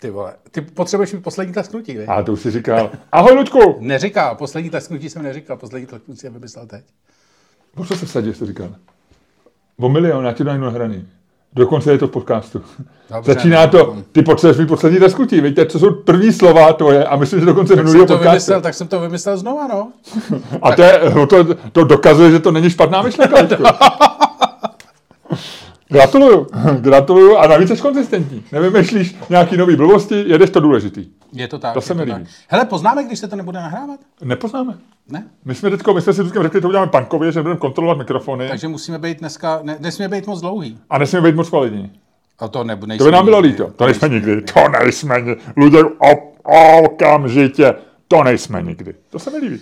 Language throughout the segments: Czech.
Ty vole, ty potřebuješ mít poslední tlesknutí, viď? A to už si říkal. Ahoj, Luďku! Neříkal, poslední tlesknutí jsem neříkal, poslední tlesknutí jsem vymyslel teď. No co se vsadí, jsi říkal? O milion, já ti dám nahraný. Dokonce je to v podcastu. Dobře, Začíná no. to, ty potřebuješ mít poslední tlesknutí, víte, co jsou první slova tvoje a myslím, že dokonce Tak minulého jsem, to podcastu. vymyslel, tak jsem to vymyslel znova, no. A to, je, to, to dokazuje, že to není špatná myšlenka. Gratuluju, gratuluju a navíc jsi konzistentní. Nevymýšlíš nějaký nový blbosti, jedeš to důležitý. Je to tak. To se mi líbí. Hele, poznáme, když se to nebude nahrávat? Nepoznáme. Ne? My jsme teďko, my jsme si vždycky řekli, to uděláme pankově, že budeme kontrolovat mikrofony Takže musíme být dneska, ne, nesmíme být moc dlouhý. a nesmíme být moc kvalitní. A to nebude. To by nám bylo líto. To nejsme nikdy. To nejsme nikdy. Lidé okamžitě. To nejsme nikdy. To se mi líbí.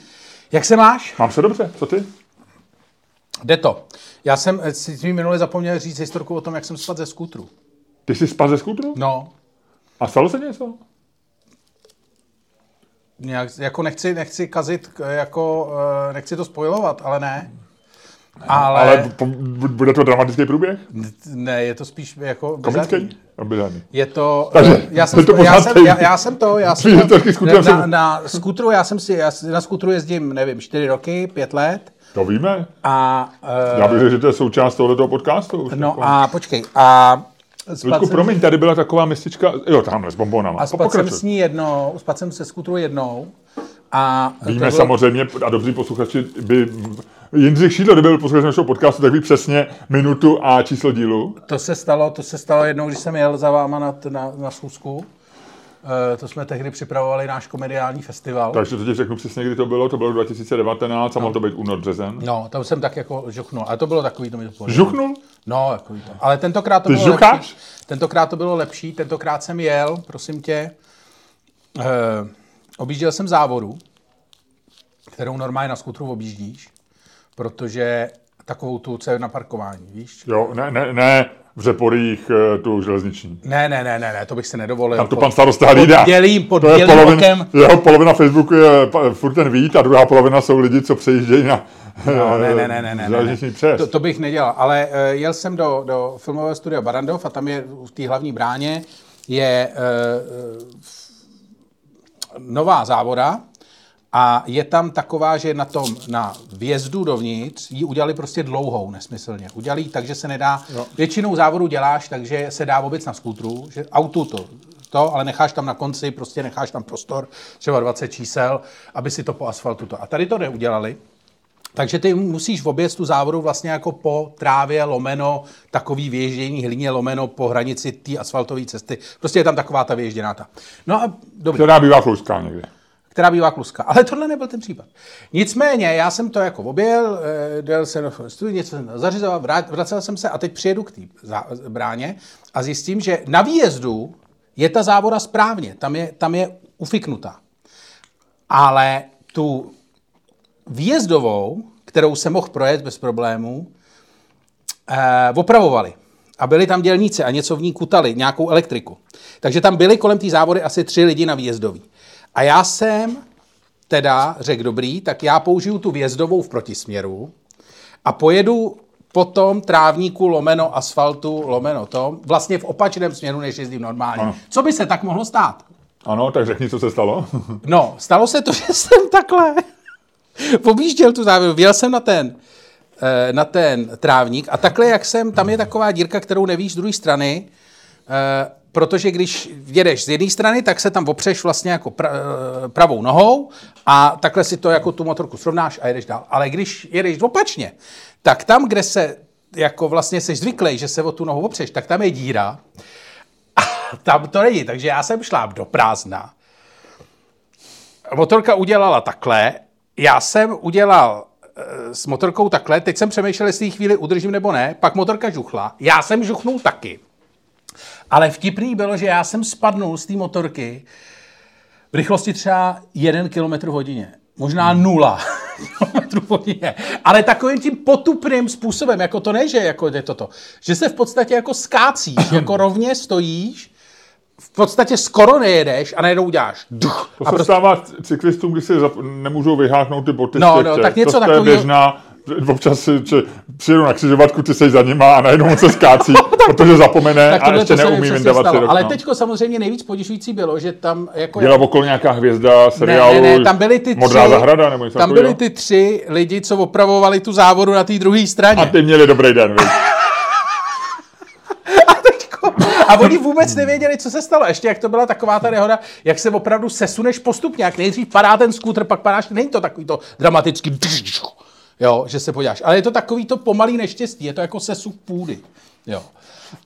Jak se máš? Mám se dobře. Co ty? Jde to. Já jsem eh, si mi minule zapomněl říct historku o tom, jak jsem spadl ze skútru. Ty jsi spadl ze skútru? No, A stalo se něco? nějak, jako nechci, nechci kazit, k- jako, eh, nechci to spojovat, ale ne. Ale, Ale po- bude to dramatický průběh? ne, je to spíš jako. Komický? Bizarní. Je to, Takže, eh, já, jsem, to já, jsem, já, já, jsem to, já jsem na, jsou- na, skútru, já jsem si, já na skútru jezdím, nevím, čtyři roky, pět let To víme. a, eh, Já bych řekl, že to je součást tohoto podcastu. Už no jako. a počkej, a jsem- promiň, tady byla taková mistička, jo, tamhle s bombonama. A spadl jsem s ní jednou, spadl jsem se skutru jednou. A Víme bylo- samozřejmě, a dobří posluchači by... Jindřich Šídlo, kdyby byl posluchač našeho podcastu, tak ví přesně minutu a číslo dílu. To se stalo, to se stalo jednou, když jsem jel za váma na, na, na schůzku. E, to jsme tehdy připravovali náš komediální festival. Takže to ti řeknu přesně, kdy to bylo. To bylo 2019 a mohlo to být únor, březen. No, tam jsem tak jako žuchnul. Ale to bylo takový, to mi to Žuchnul? No, takový to. Ale tentokrát to Ty bylo žucháš? lepší. Tentokrát to bylo lepší. Tentokrát jsem jel, prosím tě, e, objížděl jsem závodu, kterou normálně na skutru objíždíš, protože takovou tu, co je na parkování, víš? Jo, ne, ne, ne v Řeporích eh, tu železniční. Ne, ne, ne, ne, ne, to bych si nedovolil. Tam to Pod- pan starosta hlídá. pod bělým- pod to je bělým polovina, okem. Jeho polovina Facebooku je furt ten vít a druhá polovina jsou lidi, co přejíždějí na No, ne, ne, ne, ne, ne. To, to bych nedělal, ale uh, jel jsem do, do filmového studia Barandov a tam je v té hlavní bráně je uh, nová závoda a je tam taková, že na tom, na vjezdu dovnitř ji udělali prostě dlouhou nesmyslně. Udělali ji tak, že se nedá, no. většinou závodu děláš, takže se dá vůbec na skútru, že autu to, to, ale necháš tam na konci, prostě necháš tam prostor, třeba 20 čísel, aby si to po asfaltu to. A tady to neudělali, takže ty musíš v objezd tu závodu vlastně jako po trávě lomeno, takový věždění hlíně lomeno po hranici té asfaltové cesty. Prostě je tam taková ta věžděná ta. No a dobře, Která bývá někdy. Která bývá kluska. Ale tohle nebyl ten případ. Nicméně, já jsem to jako objel, eh, dal jsem do studia, něco jsem zařizoval, vracel jsem se a teď přijedu k té bráně a zjistím, že na výjezdu je ta závoda správně, tam je, tam je ufiknutá. Ale tu výjezdovou, kterou jsem mohl projet bez problémů, eh, opravovali. A byli tam dělníci a něco v ní kutali, nějakou elektriku. Takže tam byli kolem té závody asi tři lidi na výjezdový. A já jsem teda řekl, dobrý, tak já použiju tu výjezdovou v protisměru a pojedu po tom trávníku lomeno asfaltu, lomeno tom, vlastně v opačném směru, než jezdím normálně. Ano. Co by se tak mohlo stát? Ano, tak řekni, co se stalo. No, stalo se to, že jsem takhle objížděl tu závěru, vjel jsem na ten, eh, na ten trávník a takhle, jak jsem, tam je taková dírka, kterou nevíš z druhé strany, eh, protože když jedeš z jedné strany, tak se tam opřeš vlastně jako pra, eh, pravou nohou a takhle si to jako tu motorku srovnáš a jedeš dál. Ale když jedeš opačně, tak tam, kde se jako vlastně jsi zvyklý, že se o tu nohu opřeš, tak tam je díra a tam to není. Takže já jsem šláp do prázdna motorka udělala takhle, já jsem udělal e, s motorkou takhle, teď jsem přemýšlel, jestli chvíli udržím nebo ne, pak motorka žuchla, já jsem žuchnul taky. Ale vtipný bylo, že já jsem spadnul z té motorky v rychlosti třeba 1 km hodině. Možná nula km hodině. Ale takovým tím potupným způsobem, jako to ne, že jako je toto, že se v podstatě jako skácíš, jako rovně stojíš, v podstatě skoro nejedeš a najednou uděláš duch. To a se prostě stává cyklistům, když si zap- nemůžou vyháknout ty boty No, no, tak něco to, takovýho- běžná, občas si, že přijedu na křižovatku, ty seš za nima a najednou on se skácí, protože zapomene Tak a ještě neumí přesně vyndávat si Ale no. teďko samozřejmě nejvíc potěšující bylo, že tam jako... Byla okolo nějaká hvězda seriálu ne, ne, ne, tam byly ty tři, Modrá zahrada nebo něco tam byly ty tři lidi, co opravovali tu závodu na té druhé straně. A ty měli dobrý den? A oni vůbec nevěděli, co se stalo. Ještě jak to byla taková ta nehoda, jak se opravdu sesuneš postupně, jak nejdřív padá ten skútr, pak padáš, není to takový to dramatický, jo, že se podíváš. Ale je to takový to pomalý neštěstí, je to jako sesuv půdy. Jo.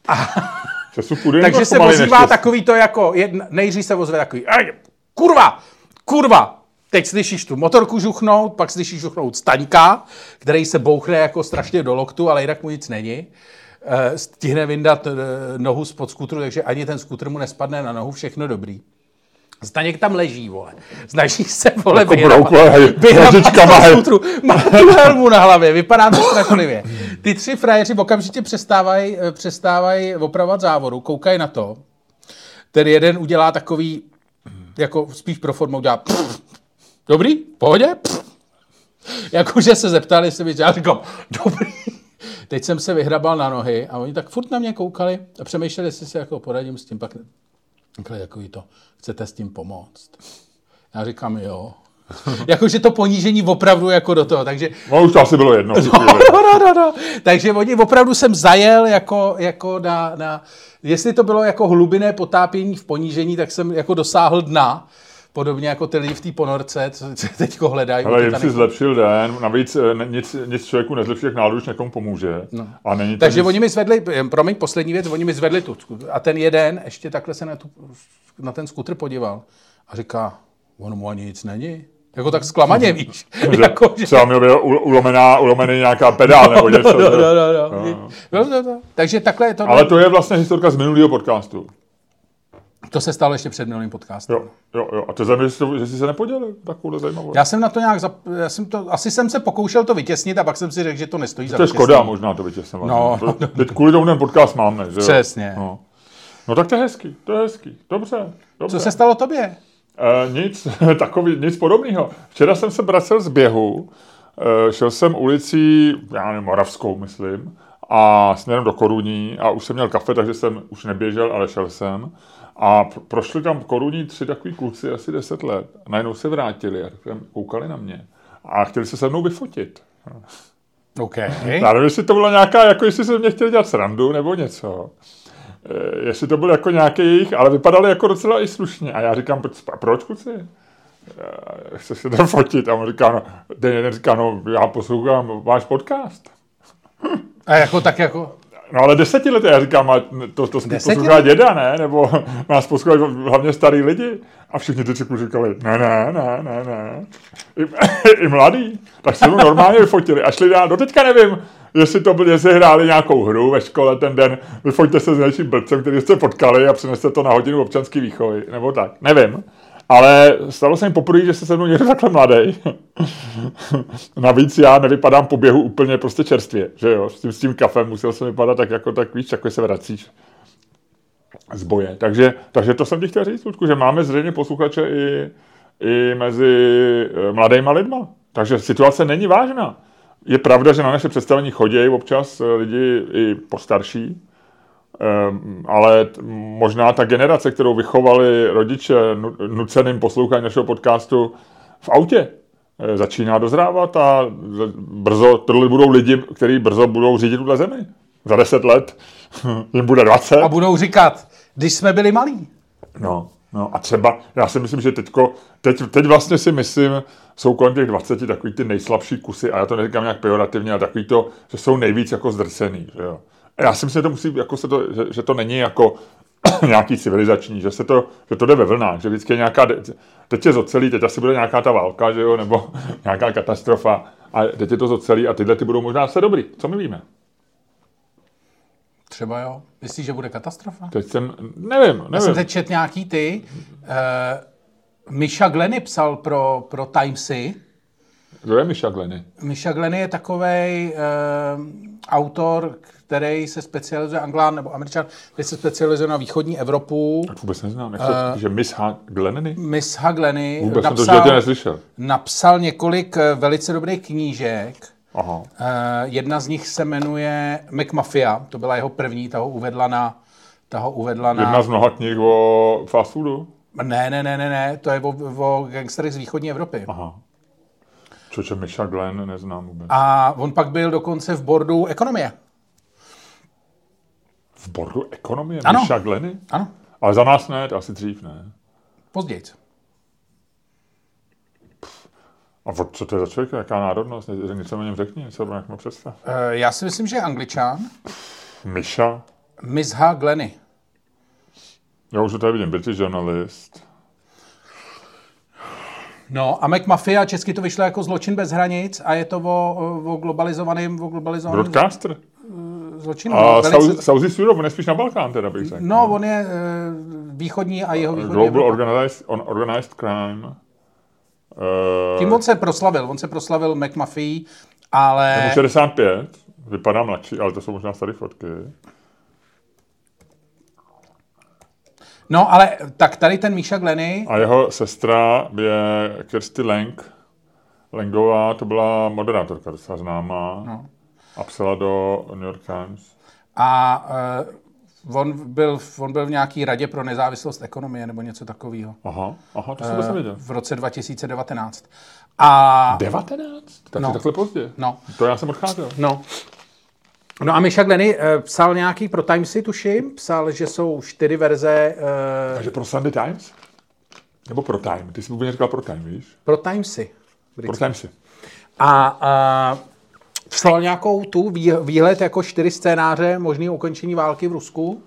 Se jsou půdy, Takže nebo se ozývá neštěstí? takový to jako, jedna, nejdřív se ozve takový, "Aj, kurva, kurva, teď slyšíš tu motorku žuchnout, pak slyšíš žuchnout staňka, který se bouchne jako strašně do loktu, ale jinak mu nic není. Eh, Stihne vyndat eh, nohu spod skutru, takže ani ten skutr mu nespadne na nohu, všechno dobrý. Staněk tam leží, vole. Snaží se, vole, Jako vyhrabat-. Má tu helmu na hlavě, vypadá to strašlivě. Ty tři frajeři okamžitě přestávají přestávají opravovat závodu, koukají na to. Ten jeden udělá takový, jako spíš pro formu udělá pff, dobrý, v pohodě, pff. Jakože se zeptali, jestli by já říkám, dobrý. Teď jsem se vyhrabal na nohy a oni tak furt na mě koukali a přemýšleli, jestli se jako poradím s tím, pak řekli takový to, chcete s tím pomoct? Já říkám, jo. Jakože to ponížení opravdu jako do toho, takže No už to asi bylo jedno. No, no, no, no. Takže oni opravdu jsem zajel jako, jako na, na, jestli to bylo jako hlubinné potápění v ponížení, tak jsem jako dosáhl dna. Podobně jako ty lidi v té ponorce, co teď hledají. Ale jim si zlepšil den, navíc eh, nic, nic člověku nezlepší, jak náladu, někomu pomůže. No. A není to Takže nic, oni mi zvedli, eh, promiň, poslední věc, oni mi zvedli tu. A ten jeden ještě takhle se na, tu, na ten skutr podíval a říká, ono mu ani nic není. Jako tak zklamaně, víš. že jako, že... třeba měl být u- ulomená, ulomený nějaká pedál nebo něco. No, že? no, no, no. Bylo to, to. Takže takhle je to. Ale to je vlastně historka z minulého podcastu. To se stalo ještě před minulým podcastem. Jo, jo, jo. A to je zajímavé, že jsi- se nepodělil. Takovou zajímavou. Já jsem na to nějak, zap... já jsem to, asi jsem se pokoušel to vytěsnit a pak jsem si řekl, že to nestojí za To je škoda možná to vytěsňovat. No. Teď kvůli tomu ten podcast máme. Že? Přesně. No. no tak to je hezký, to je hezký. Dobře, dobře. Co se stalo tobě? E, nic, takový, nic podobného. Včera jsem se vracel z běhu, e, šel jsem ulicí, já nevím, Moravskou, myslím, a směrem do Koruní a už jsem měl kafe, takže jsem už neběžel, ale šel jsem. A pr- prošli tam Koruní tři takový kluci, asi 10 let. A najednou se vrátili a koukali na mě. A chtěli se se mnou vyfotit. OK. Já nevím, jestli to byla nějaká, jako jestli se mě chtěli dělat srandu nebo něco. E, jestli to byl jako nějaký jejich, ale vypadali jako docela i slušně. A já říkám, proč, proč kluci? Chce se to fotit? A on říká, no, ten jeden říká, no, já poslouchám váš podcast. A jako tak jako, No ale desetileté, já říkám, a to, to Desetiletí? poslouchá děda, ne? Nebo nás poslouchají hlavně starý lidi. A všichni ty ciklu říkali, ne, ne, ne, ne, ne. I, I mladí. Tak se mu normálně vyfotili a šli dál. Doteďka nevím, jestli to byli, jestli hráli nějakou hru ve škole ten den, vyfoťte se s něčím blbcem, který jste potkali a přineste to na hodinu občanský výchovy, nebo tak. Nevím. Ale stalo se mi poprvé, že se se mnou někdo takhle mladý. Navíc já nevypadám po běhu úplně prostě čerstvě, že jo, s tím, s tím kafem musel jsem vypadat tak jako tak víš, jako se vracíš z boje. Takže, takže to jsem ti chtěl říct, Ludku, že máme zřejmě posluchače i, i mezi eh, mladýma lidma. Takže situace není vážná. Je pravda, že na naše představení chodí občas eh, lidi i postarší, ale t- možná ta generace, kterou vychovali rodiče nu- nuceným posloucháním našeho podcastu v autě, eh, začíná dozrávat a brzo tohle budou lidi, kteří brzo budou řídit tuhle zemi. Za deset let jim bude 20. a budou říkat, když jsme byli malí. No, no a třeba, já si myslím, že teďko, teď, teď vlastně si myslím, jsou kolem těch 20 takový ty nejslabší kusy, a já to neříkám nějak pejorativně, ale takový to, že jsou nejvíc jako zdrcený, že jo. Já si myslím, že to musí, jako se to, že, že to není jako nějaký civilizační, že se to, že to jde ve vlnách, že vždycky je nějaká, teď je zocelí, teď asi bude nějaká ta válka, že jo, nebo nějaká katastrofa, a teď je to zocelí a tyhle ty budou možná se dobrý, co my víme. Třeba jo. Myslíš, že bude katastrofa? Teď jsem, nevím, Já jsem nevím. teď čet nějaký ty. Uh, Misha Glenny psal pro, pro Timesy. Kdo je Miša Gleny? Misha Glenny je takový uh, autor, který se specializuje, Anglán nebo Američan, který se specializuje na východní Evropu. Tak vůbec neznám, jak to, že Miss H. Glenny? Miss Gleny Vůbec jsem to napsal, životě neslyšel. napsal několik eh, velice dobrých knížek Aha. Eh, jedna z nich se jmenuje McMafia, to byla jeho první, ta ho uvedla na... Ta ho uvedla na... Jedna z mnoha knih o fast foodu? Ne, ne, ne, ne, ne, to je o, o gangsterech z východní Evropy. Aha. Čoče Misha Glenn neznám vůbec. A on pak byl dokonce v bordu ekonomie. V bordu ekonomie? Ano. Misha Glenny? Ano, Ale za nás ne, to asi dřív ne. později. A co to je za člověka? Jaká národnost? Něco o něm řekni, něco o něm představ. Eh, Já si myslím, že je angličán. Misha? Mizha Glenny. Já už to tady vidím, British journalist. No a McMafia, česky to vyšlo jako zločin bez hranic a je to o, o globalizovaném, o globalizovaném Broadcaster? Zločinu. A No, velice- East Europe, nespíš na Balkán teda bych řekl. No, on je eh, východní a jeho východní. Global organized, on, organized crime. Uh, Tím on se proslavil. On se proslavil McMafia, ale... 65, vypadá mladší, ale to jsou možná staré fotky. No, ale tak tady ten Míša Glenny, A jeho sestra je Kirsty Lang. Langová, to byla moderátorka docela známá. No. A psala do New York Times. a uh, on, byl, v- on byl v nějaký radě pro nezávislost ekonomie nebo něco takového Aha, aha, to jsem uh, věděl. v roce 2019. A 19? Tak No. takhle pozdě. no, To já jsem odcházel. no. No a Míša Glenny uh, psal nějaký pro Timesy, tuším, psal, že jsou čtyři verze uh, Takže pro Sunday Times? Nebo pro Time? Ty jsi úplně říkal pro Time, víš? pro Timesy. Pro Timesy. A, a psal nějakou tu vý- výhled jako čtyři scénáře možný ukončení války v Rusku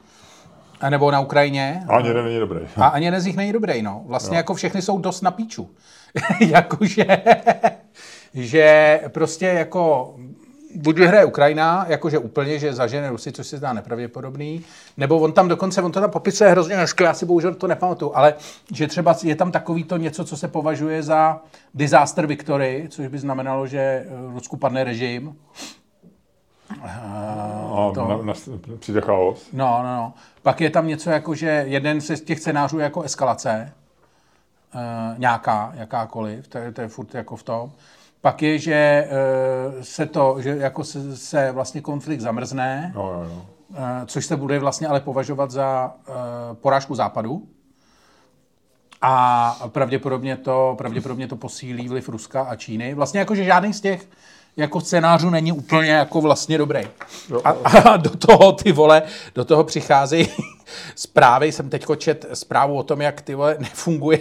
a nebo na Ukrajině. A ani jeden není dobrý. A ani jeden z nich není dobrý, no. Vlastně jako všechny jsou dost na píču. Jakože, že prostě jako buď vyhraje Ukrajina, jakože úplně, že zažene Rusy, což se zdá nepravděpodobný, nebo on tam dokonce, on to tam popisuje hrozně hezky, já si bohužel to nepamatuju, ale že třeba je tam takový to něco, co se považuje za disaster victory, což by znamenalo, že eh, Rusku padne režim. A to- na, na, přijde chaos. No, no, no. Pak je tam něco jako, že jeden z těch scénářů je jako eskalace, uh, nějaká, jakákoliv, to je, to je furt jako v tom. Pak je, že uh, se to, že jako se, se vlastně konflikt zamrzne, jo, jo. uh, což se bude vlastně ale považovat za uh, porážku západu. A pravděpodobně to, pravděpodobně to posílí vliv Ruska a Číny. Vlastně jako, že žádný z těch jako scénářů není úplně jako vlastně dobrý. A, a do toho ty vole, do toho přicházejí zprávy, jsem teď čet zprávu o tom, jak ty vole nefunguje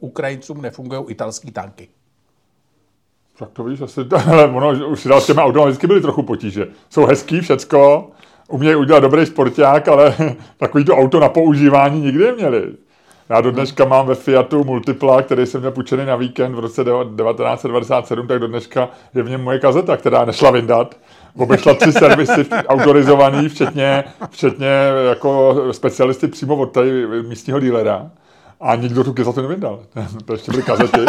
Ukrajincům nefungují italský tanky. Tak to víš, asi, ale ono, už s těmi autem vždycky byly trochu potíže. Jsou hezký všecko, umějí udělat dobrý sporták, ale takový to auto na používání nikdy neměli. Já do dneška mám ve Fiatu Multipla, který jsem měl půjčený na víkend v roce 1997, tak do dneška je v něm moje kazeta, která nešla vyndat. Obešla tři servisy autorizovaný, včetně, včetně jako specialisty přímo od tady místního dílera. A nikdo tu kazatu nevydal. To ještě byly kazety.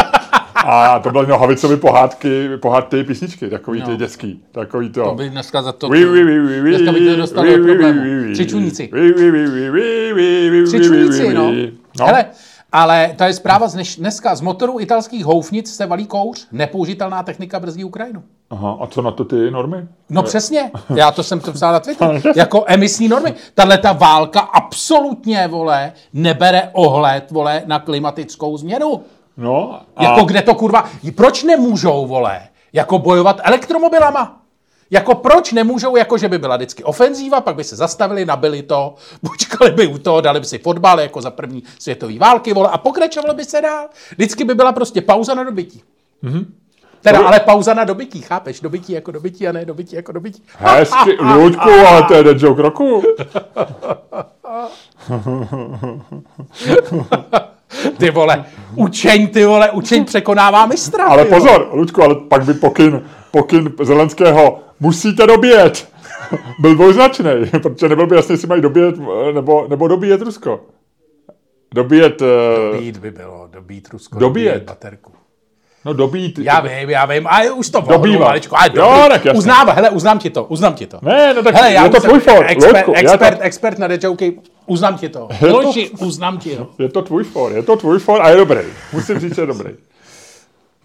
A to byly nohavicové pohádky, pohádky písničky, takový No. ty dětský, takový to. To by dneska za to... Oui, oui, oui, oui, oui, Dneska by to dostalo oui, do problému. oui, oui, Křičuníci. Oui, oui, oui, oui, oui, oui, oui, Křičující, oui, no. no. Hele, ale to je zpráva z dneš, dneska. Z motorů italských houfnic se valí kouř. Nepoužitelná technika brzdí Ukrajinu. Aha, a co na to ty normy? No přesně, já to jsem to psal na Twitter. Jako emisní normy. Tahle ta válka absolutně, vole, nebere ohled, vole, na klimatickou změnu. No, a Jako kde to kurva, proč nemůžou, vole, jako bojovat elektromobilama? Jako proč nemůžou, jako že by byla vždycky ofenzíva, pak by se zastavili, nabili to, počkali by u toho, dali by si fotbal jako za první světové války, vole, a pokračovalo by se dál. Vždycky by byla prostě pauza na dobytí. Mm-hmm. Teda, ale pauza na dobytí, chápeš? Dobytí jako dobytí a ne dobytí jako dobytí. hezky, Luďku, ale to je den joke roku. Ty vole, učeň, ty vole, učeň překonává mistra. Ale pozor, Luďku, ale pak by pokyn, pokyn Zelenského musíte dobíjet. Byl dvojznačný, protože nebyl by jasný, jestli mají dobíjet eh, nebo, nebo dobíjet Rusko. Dobíjet, eh, Dobít by bylo, dobít Rusko, Dobíjet. dobít baterku. no dobít, Já vím, já vím, a už to vohnu maličko. A Jo, tak jasně. Uznám, hele, uznám ti to, uznám ti to. ne, no tak Hele, já je to tvůj expert, to- expert, expert na dečouky, uznám ti to. to- Miloši, uznám ti to. Je to tvůj for, je to tvůj for a je dobrý. Musím říct, že je dobrý.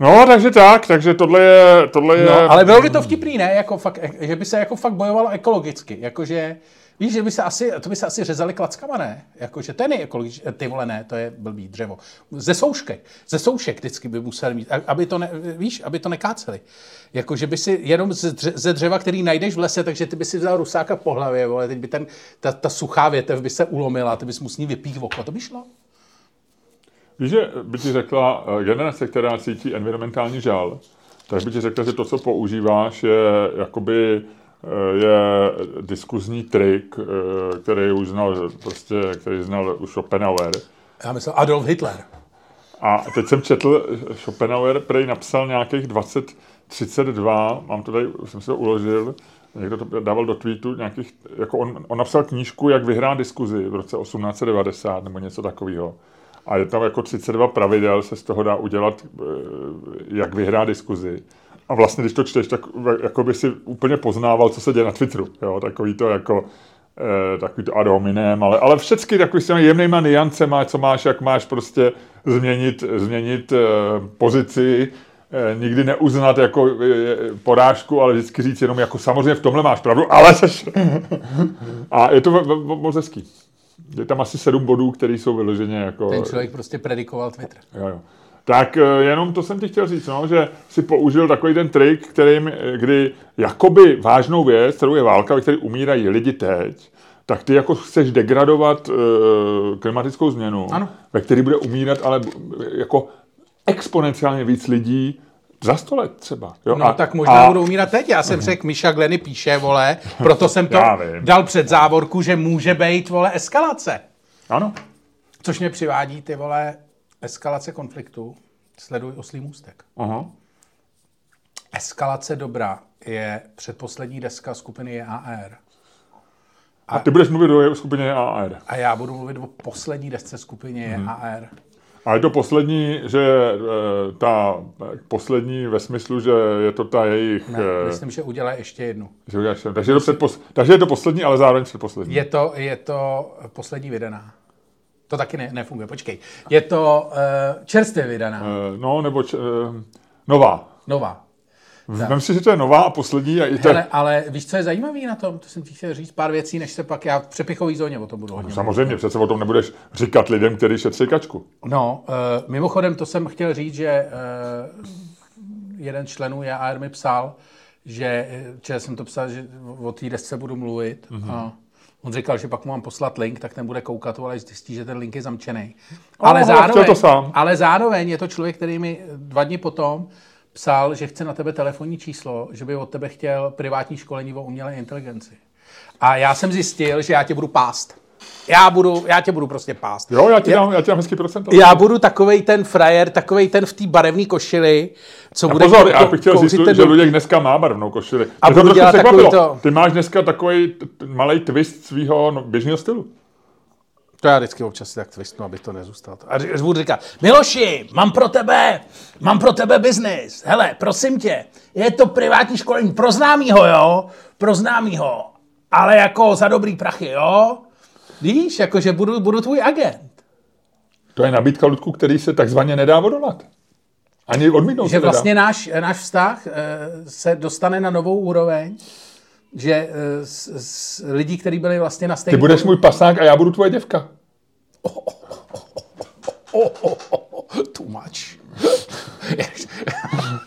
No, takže tak, takže tohle je... Tohle je... No, ale bylo by to vtipný, ne? Jako fakt, že by se jako fakt bojovalo ekologicky. Jakože, víš, že by se asi, to by se asi řezali klackama, ne? Jakože ten je ekologický, ty vole, ne, to je blbý dřevo. Ze soušky, ze soušek vždycky by museli mít, aby to, ne, víš, aby to nekáceli. Jakože by si jenom ze, dře, ze dřeva, který najdeš v lese, takže ty by si vzal rusáka po hlavě, vole, teď by ten, ta, ta suchá větev by se ulomila, ty bys mu s ní vypích oko, to by šlo. Víš, že by ti řekla eh, generace, která cítí environmentální žal, tak by ti řekla, že to, co používáš, je jakoby eh, je diskuzní trik, eh, který už znal, prostě, který znal už Schopenhauer. Já myslel Adolf Hitler. A teď jsem četl, Schopenhauer prej napsal nějakých 2032, mám to tady, jsem si to uložil, někdo to dával do tweetu, nějakých, jako on, on napsal knížku, jak vyhrát diskuzi v roce 1890 nebo něco takového. A je tam jako 32 pravidel, se z toho dá udělat, eh, jak vyhrát diskuzi. A vlastně, když to čteš, tak jako by si úplně poznával, co se děje na Twitteru. Jo? Takový to jako eh, takový to ad hominem, ale, ale všechny takový s těmi jemnýma niancema, co máš, jak máš prostě změnit, změnit eh, pozici, eh, nikdy neuznat jako eh, porážku, ale vždycky říct jenom jako samozřejmě v tomhle máš pravdu, ale seš... A je to moc hezký. Je tam asi sedm bodů, které jsou vyloženě jako... Ten člověk prostě predikoval Twitter. Jo, jo. Tak eh, jenom to jsem ti chtěl říct, no, že si použil takový ten trik, kterým, eh, kdy jakoby vážnou věc, kterou je válka, ve které umírají lidi teď, tak ty jako chceš degradovat uh, klimatickou změnu, Ano. ve které bude umírat ale jako exponenciálně víc lidí za sto let třeba. Jo? No a, tak možná a... budou umírat teď. Já jsem řekl, Miša Gleny píše, vole, proto jsem to dal před závorku, že může být, vole, eskalace. Ano. Což mě přivádí, ty vole, eskalace konfliktu. Sleduj oslý můstek. Aha. Eskalace dobra je předposlední deska skupiny JAR. A ty budeš mluvit o skupině AR. A já budu mluvit o poslední desce skupině Mhm. JAR. A je to poslední, že eh, ta poslední ve smyslu, že je to ta jejich... Ne, eh, myslím, že udělá ještě jednu. že uděláš ten- takže, je to předpos, takže je to poslední, ale zároveň předposlední. Je to, je to poslední vydaná. To taky ne, nefunguje, počkej. Je to uh, čerstvě vydaná, Eh, No, nebo č, eh, nová. nová. Vem si, že to je nová a poslední. A i to, Ale, ale víš, co je zajímavé na tom? To jsem ti chtěl říct pár věcí, než se pak já v přepichové zóně o tom budu hodně. mluvit. samozřejmě, přece o tom nebudeš říkat lidem, kteří šetří kačku. No, uh, mimochodem, to jsem chtěl říct, že uh, jeden členů JAR mi psal, že, že jsem to psal, že o té desce budu mluvit. Mhm. Mm-hmm. A on říkal, že pak mu mám poslat link, tak ten bude koukat, ale zjistí, že ten link je zamčený. Oh, Ale, zároveň, to sám. ale zároveň je to člověk, který mi dva dny potom psal, že chce na tebe telefonní číslo, že by od tebe chtěl privátní školení o umělé inteligenci. A já jsem zjistil, že já tě budu pást. Já, budu, já tě budu prostě pást. Jo, já ti dám, já ti dám hezký procent. Já budu takovej ten frajer, takovej ten v té barevné košili, co A bude pozor, já bych chtěl říct, ten že Luděk dneska má barevnou košili. A budu dělat takový to- Ty máš dneska takový malý twist svého no, běžného stylu. To já vždycky občas tak twistnu, aby to nezůstalo. A budu říkat, Miloši, mám pro tebe, mám pro tebe biznis. Hele, prosím tě, je to privátní školení pro známýho, jo? Pro známýho. Ale jako za dobrý prachy, jo? Víš, jakože budu, budu tvůj agent. To je nabídka Ludku, který se takzvaně nedá odolat. Ani odmítnout Že nedá. vlastně náš, náš vztah eh, se dostane na novou úroveň, že eh, s, s, lidi, kteří byli vlastně na Ty stejné... budeš můj pasák a já budu tvoje děvka. Too much.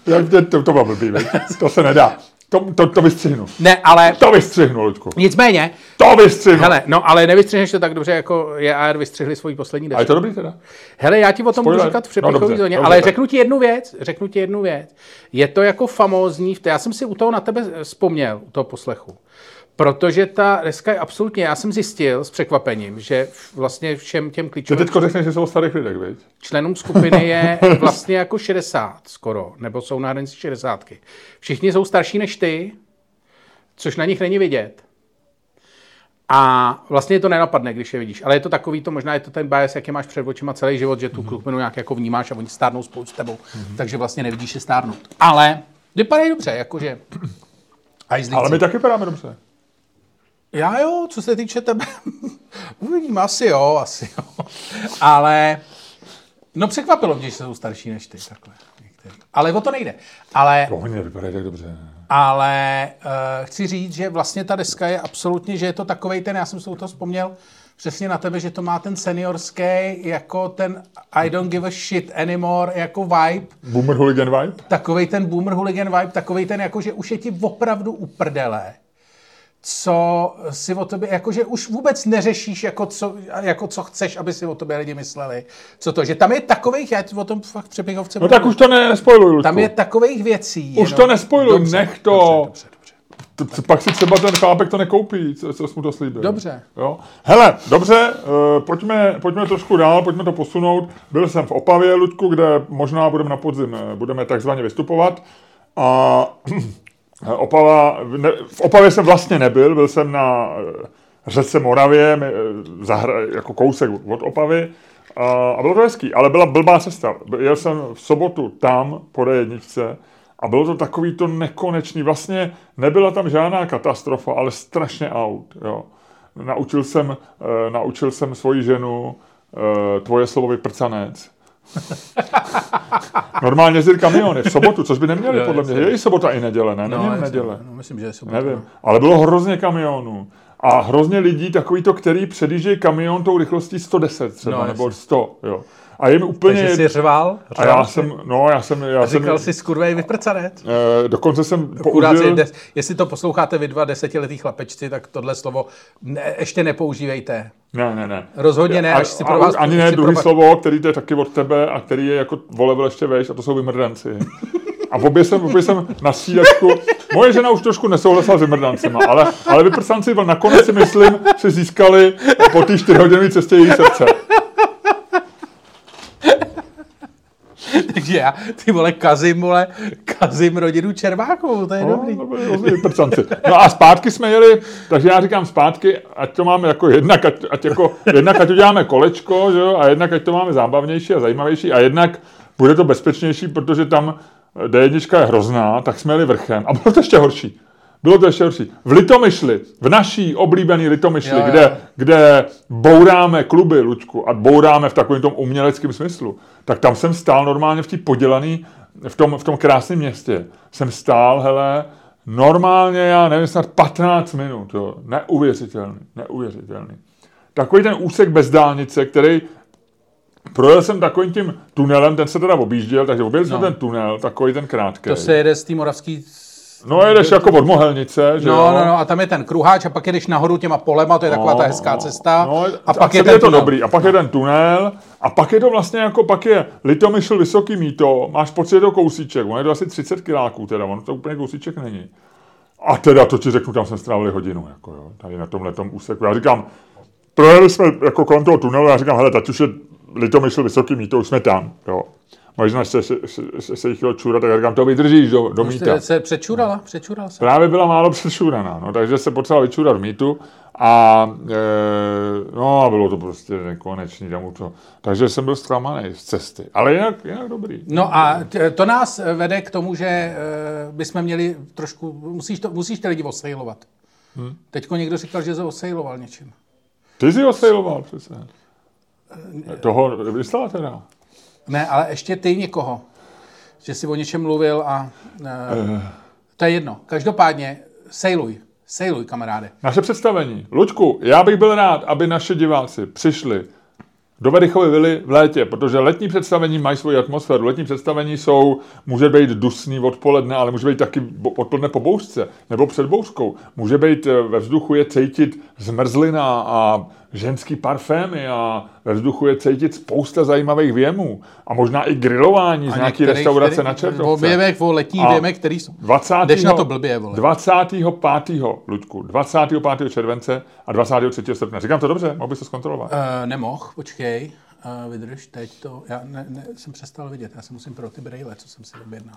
Jak tě, to, to bylo blbý, to se nedá. To, to, to vystřihnu. ne, ale To vystřihnu, Ludku. nicméně, To vystřihnu. hele, no ale nevystřihneš to tak dobře, jako JR vystřihli svoji poslední A je desku. to dobrý teda? Hele, já ti o tom Spoiler. budu říkat v No, přepichové dobře, zóně, dobře, ale tak. řeknu ti jednu věc, řeknu ti jednu věc. Je to jako famózní, já jsem si u toho na tebe vzpomněl, u toho poslechu. Protože ta deska je absolutně, já jsem zjistil s překvapením, že vlastně všem těm Ty klíčovým teďko řekneš, že jsou starých lidech, viď? členům skupiny je vlastně jako 60 skoro, nebo jsou na hranici 60. Všichni jsou starší než ty, což na nich není vidět. A vlastně to nenapadne, když je vidíš. Ale je to takový, to možná je to ten bias, jaký máš před očima celý život, že tu skupinu nějak jako vnímáš a oni stárnou spolu s tebou. Takže vlastně nevidíš je stárnout. Ale vypadají dobře, jakože... Ale my taky vypadáme dobře. Já jo, co se týče tebe, uvidím, asi jo, asi jo. Ale, no překvapilo mě, že jsou starší než ty, takhle. Skvělý. Ale o to nejde. Ale, Oni nevypadají tak dobře. ale uh, chci říct, že vlastně ta deska je absolutně, že je to takovej ten, já jsem se u toho vzpomněl, přesně na tebe, že to má ten seniorský, jako ten I don't give a shit anymore, jako vibe, Boomer Hooligan Vibe? takovej ten boomer hooligan vibe, takovej ten, jako že už je ti opravdu uprdele, co si o tobě, jakože už vůbec neřešíš, jako co, jako co chceš, aby si o tobě lidi mysleli. Co to, že tam je takových, já o tom fakt přepichovce No tak už to ne, nespojluj, Ludku. tam je takových věcí. Už to nespojluj, nech to. Dobře, dobře, dobře. T- Pak si třeba ten chlápek to nekoupí, co, co jsi mu to slíbil. Dobře. Jo? Hele, dobře, uh, pojďme, pojďme trošku dál, pojďme to posunout. Byl jsem v Opavě, Luďku, kde možná budeme na podzim, eh, budeme takzvaně vystupovat. A Opava, ne, v Opavě jsem vlastně nebyl, byl jsem na eh, řece Moravě, eh, zahra, jako kousek od Opavy. A, a bylo to hezký, ale byla blbá cesta. Jel jsem v sobotu tam po D1 a bylo to takový to nekonečný. Vlastně nebyla tam žádná katastrofa, ale strašně aut. Jo. Naučil, jsem, eh, naučil jsem svoji ženu eh, tvoje slovo vyprcanec. Normálně jezdili kamiony v sobotu, což by neměli podle mě. Je i sobota i neděle, ne? No, Neměli jasně, neděle. No, myslím, že je sobota. Nevím, ale bylo hrozně kamionů. A hrozně lidí, takový to, který předjíždějí kamion tou rychlostí 110 třeba, No, nebo jasně. 100, jo. A jim úplně... Takže jsi řval? a řval já jsi? jsem, no, já jsem, já A jsem, říkal jsi skurvej vyprcanec? eh, dokonce jsem použil, des, jestli to posloucháte vy dva desetiletý chlapečci, tak tohle slovo ne, ještě nepoužívejte. ne, ne, ne. Rozhodně ne, A- až si a pro vás... Ani ne pro druhý vás- slovo, který je taky od tebe a který je jako o level ještě vejš a to jsou vymrdanci. A obě jsem, obě jsem na střídačku, moje žena už trošku nesouhlasila s vymrdancema, ale, ale vyprsanci nakonec si myslím, si získali po té čtyřhodinové cestě její srdce. Takže já, ty vole, kazím, vole, kazím rodinu Červákovou, to je No, dobrý. hrozný vyprcanci. No a zpátky jsme jeli, takže já říkám zpátky, ať to máme jako jednak, ať, ať jako, jednak ať uděláme kolečko, že jo, a jednak ať to máme zábavnější a zajímavější a jednak bude to bezpečnější, protože tam D1 je hrozná, tak jsme jeli vrchem a bylo to ještě horší. Bylo to ještě horší. V Litomyšli, v naší oblíbený Litomyšli, Jo, jo. kde, kde bouráme kluby, Lučku, a bouráme v takovém tom uměleckém smyslu, tak tam jsem stál normálně v té podělaný, v tom, v tom krásném městě. Jsem stál, hele, normálně, já nevím, snad 15 minut, jo. Neuvěřitelný, neuvěřitelný. Takový ten úsek bez dálnice, který projel jsem takovým tím tunelem, ten se teda objížděl, takže objel jsem No. ten tunel, takový ten krátký. To se jede z té moravský... No jedeš jako od Mohelnice, že No, jo? no, no, a tam je ten kruháč a pak jedeš nahoru těma polema, to je taková ta hezká cesta. No, a pak je ten je to tunel. dobrý. A pak je ten tunel. A pak je to vlastně jako, pak je Litomyšl Vysoký míto. Máš pocit, je to kousíček. Ono je to asi 30 kiláků teda. Ono to úplně kousíček není. A teda to ti řeknu, tam jsme strávili hodinu. Jako jo, tady na tomhle tom úseku. Já říkám, projeli jsme jako kolem toho tunelu. Já říkám, hele, teď už je Litomyšl Vysoký míto, už jsme tam. Jo. Možná se, se, se, se, se jich chtěl čůrat, tak já říkám, to vydržíš do, do. Jste se přečurala, přečural se. Právě byla málo přešuraná, no, takže se potřeba vyčurat v mýtu a e, no a bylo to prostě nekonečný tam toho. Takže jsem byl zklamaný z cesty, ale jinak, jinak dobrý. No a t- to nás vede k tomu, že eh, bychom měli trošku, musíš, to, musíš ty lidi osejlovat. Hmm. Teďko někdo říkal, že se osejloval něčím. Ty jsi ho sejloval přece. Toho instalatéra. Ne, ale ještě ty někoho. Že jsi o něčem mluvil a... Uh, to je jedno. Každopádně, sejluj. Sejluj, kamaráde. Naše představení. Luďku, já bych byl rád, aby naši diváci přišli do Verichovy vily v létě, protože letní představení mají svoji atmosféru. Letní představení jsou, může být dusný odpoledne, ale může být taky odpoledne po bouřce nebo před bouřkou. Může být eh, ve vzduchu je cítit zmrzlina a ženský parfémy a ve vzduchu je cítit spousta zajímavých věmů a možná i grilování z nějaký restaurace který- na Čertovce. věmech, o letních A věmech, který jsou... 20. Jdeš na to blbě, vole. 25. Luďku, 25. července a 23. srpna. Říkám to dobře, mohl bys to zkontrolovat. Uh, nemoh, počkej. Uh, vydrž, teď to... Já ne, ne, jsem přestal vidět, já se musím pro ty brejle, co jsem si objednal.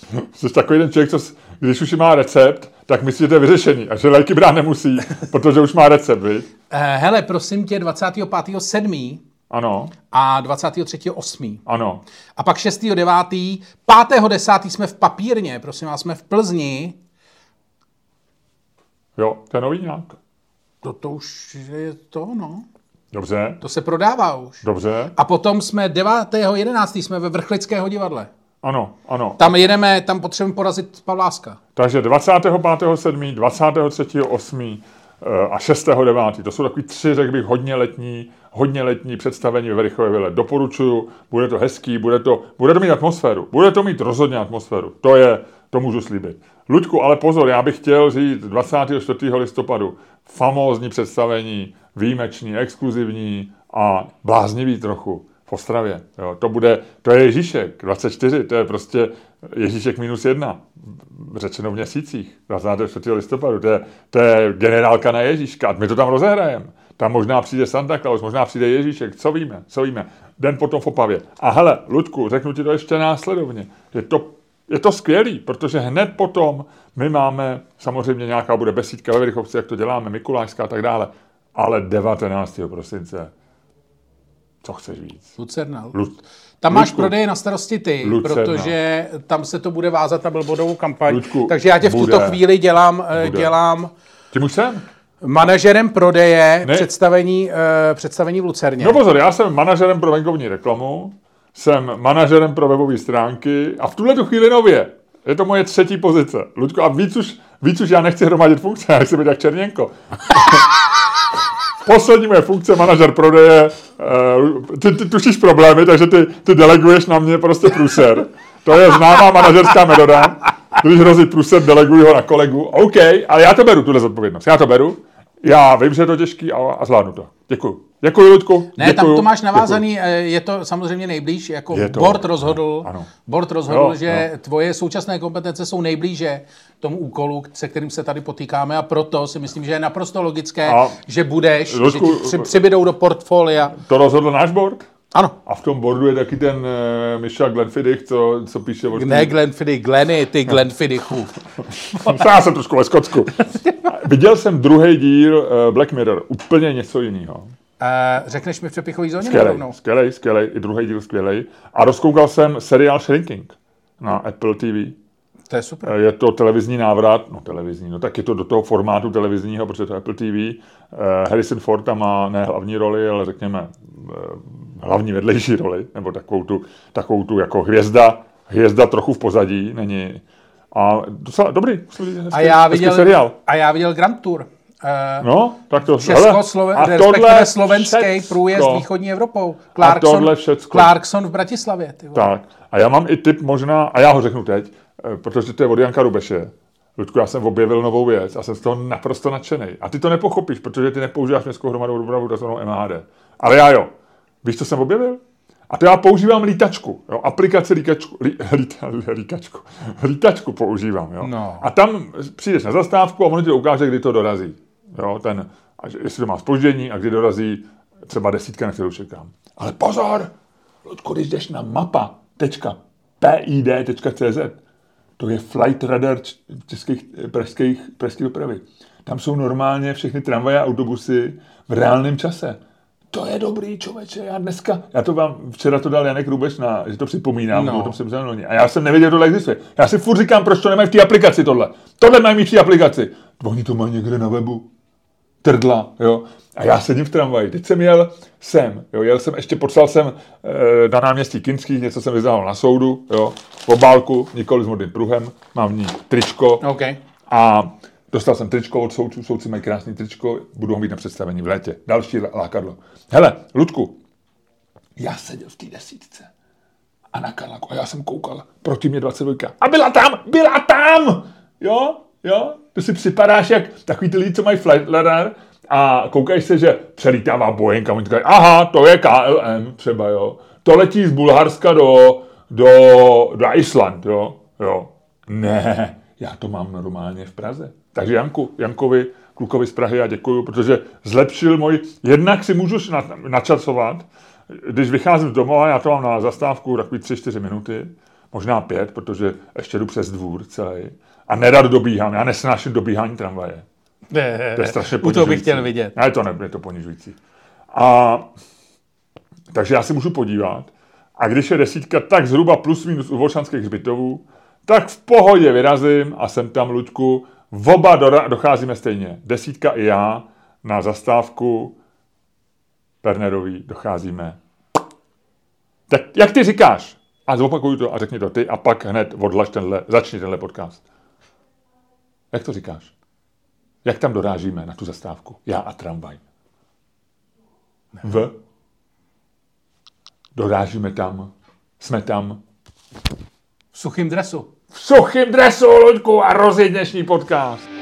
Jsi takový ten člověk, co, když už má recept, tak myslí, že to je vyřešený a že léky brát nemusí, protože už má recept, viď? Uh, hele, prosím tě, 25.7. Ano, a 23.8. ano. A pak 6.9. 5.10. jsme v papírně, prosím vás, jsme v Plzni. Jo, to je nový nějak. To, to už je to, no. Dobře, To se prodává už. dobře. A potom jsme 9.11. jsme ve Vrchlického divadle. Ano, ano. Tam jedeme, tam potřebujeme porazit Pavláska. Takže 25.7., 23.8. eh, a 6.9. To jsou takový tři, řekl bych, hodně letní, hodně letní představení ve Verichově vile. Doporučuju, bude to hezký, bude to, bude to mít atmosféru. Bude to mít rozhodně atmosféru. To je, to můžu slíbit. Luďku, ale pozor, já bych chtěl říct 24. listopadu famózní představení, výjimečný, exkluzivní a bláznivý trochu v Ostravě. Jo, to bude, to je Ježíšek, 24, to je prostě Ježíšek minus jedna, řečeno v měsících, 24. listopadu, to je, to je generálka na Ježíška, my to tam rozehrajeme. Tam možná přijde Santa Claus, možná přijde Ježíšek, co víme, co víme. Den potom v Opavě. A hele, Ludku, řeknu ti to ještě následovně. Je to, je to skvělý, protože hned potom my máme, samozřejmě nějaká bude besídka ve Vrichovci, jak to děláme, Mikulášská a tak dále, ale 19. prosince co chceš víc? Lucerna. Lu- Tam máš Luďku. prodeje na starosti ty, Lucerna. protože tam se to bude vázat na billboardovou kampaň. Luďku, Takže já tě v tuto bude. chvíli dělám, eh, Bude. dělám Tím už jsem. manažerem prodeje Ne. představení, eh, představení v Lucerně. No pozor, já jsem manažerem pro venkovní reklamu, jsem manažerem pro webové stránky a v tuhle tu chvíli nově. Je to moje třetí pozice. Luďko, a víc už, víc už já nechci hromadit funkce, já chci být jak Černěnko. Poslední moje funkce, manažer prodeje, eh, ty, ty tušíš problémy, takže ty, ty deleguješ na mě prostě průser. To je známá manažerská metoda. Když hrozí průser, deleguji ho na kolegu. OK, ale já to beru, tuhle zodpovědnost. Já to beru. Já vím, že je to těžký a, a zvládnu to. Děkuji. Děkuji, Ludku. Ne, Děkuju. tam to máš Děkuju. navázaný, eh, je to samozřejmě nejblíž, jako Je to, board ano, rozhodl, ano. board rozhodl, Jo, že tvoje současné kompetence jsou nejblíže tomu úkolu, se kterým se tady potýkáme a proto si myslím, že je naprosto logické, A- že budeš, Ludku, že ti při, přibydou do portfolia. To rozhodl náš board? Ano, A v tom boardu je taky ten uh, Michel Glenfiddich, co, co píše o ne Glenfiddich, Gleny, ty Glenfiddichu. Já jsem trošku ve Skotsku. Viděl jsem druhý díl uh, Black Mirror, úplně něco jiného. Eh, řekneš mi v přepichový zóně nebo Skvělej, rovnou? skvělej, skvělej, i druhý díl skvělej. A rozkoukal jsem seriál Shrinking na Apple TV. To je super. Eh, Je to televizní návrat, no televizní, no tak je to do toho formátu televizního, protože to je Apple TV. Eh, Harrison Ford tam má ne hlavní roli, ale řekněme eh, hlavní vedlejší roli, nebo takovou tu, takovou tu jako hvězda, hvězda trochu v pozadí, není. A docela dobrý, hezký, A já viděl, seriál. a já viděl Grand Tour. Eh, No, tak to... Českosloven, hele, respektive slovenský všecko. průjezd východní Evropou. tohle všecko. Clarkson v Bratislavě. Ty vole. Tak. A já mám i tip možná, a já ho řeknu teď, protože to je od Janka Rubeše. Ludku, já jsem objevil novou věc a jsem z toho naprosto nadšený. A ty to nepochopíš, protože ty nepoužíváš městskou hromadovou dopravu, takzvanou MHD. Ale já jo. Víš, co jsem objevil? A to já používám lítačku, jo, aplikaci líkačku, lí, líta, líkačku, lítačku používám, jo. No. A tam přijdeš na zastávku a ono ti ukáže, kdy to dorazí, jo, ten, a jestli to má spoždění a kdy dorazí třeba desítka, na kterou čekám. Ale pozor, Ludku, když jdeš na mapa.pid.cz, to je flight radar českých, eh, pražských, pražské dopravy. Tam jsou normálně všechny tramvaje a autobusy v reálném čase. To je dobrý, člověče, já dneska, já to vám, včera to dal Janek Rubeš na, že to připomínám, No. o tom jsem loni. A já jsem nevěděl, že tohle existuje. Já si furt říkám, proč to nemají v té aplikaci tohle. Tohle mají mít v té aplikaci. Oni to mají někde na webu. Trdla, jo. A já sedím v tramvaji. Teď jsem jel sem, jo. Jel jsem, ještě poslal jsem e, na náměstí Kinských, něco jsem vyzdával na soudu, jo. V obálku, nikoli s modrým pruhem, mám v ní tričko. OK. A dostal jsem tričko od soudců, soudci mají krásný tričko, budu ho mít na představení v létě. Další lá- lákadlo. Hele, Ludku, já seděl v té desítce a na Karlaku a já jsem koukal, proti mě 22. A byla tam, byla tam! Jo, jo, ty si připadáš jak takový ty lidi, co mají flight radar a koukáš se, že přelítává Boeing a oni říkají, aha, to je KLM třeba, jo. To letí z Bulharska do, do, do Island, jo, jo. Ne, já to mám normálně v Praze. Takže Janku, Jankovi, klukovi z Prahy já děkuju, protože zlepšil můj, jednak si můžu na, načasovat, když vycházím z domova, já to mám na zastávku takový 3-4 minuty, možná pět, protože ještě jdu přes dvůr celý. A nerad dobíhám, já nesnáším dobíhání tramvaje. Ne, To je strašně U toho bych ponižující. chtěl vidět. Ne, to ne, je to ponižující. A takže já si můžu podívat. A když je desítka, tak zhruba plus minus u Volšanských hřbitovů, tak v pohodě vyrazím a jsem tam, Luďku, v oba docházíme stejně. Desítka i já na zastávku Pernerový docházíme. Tak jak ty říkáš? A zopakuj to a řekni to ty a pak hned odlaž tenhle, začni tenhle podcast. Jak to říkáš? Jak tam dorážíme na tu zastávku? Já a tramvaj. V? Dorážíme tam. Jsme tam. V suchým dresu. V suchým dresu, Luďku, a rozjeď dnešní podcast.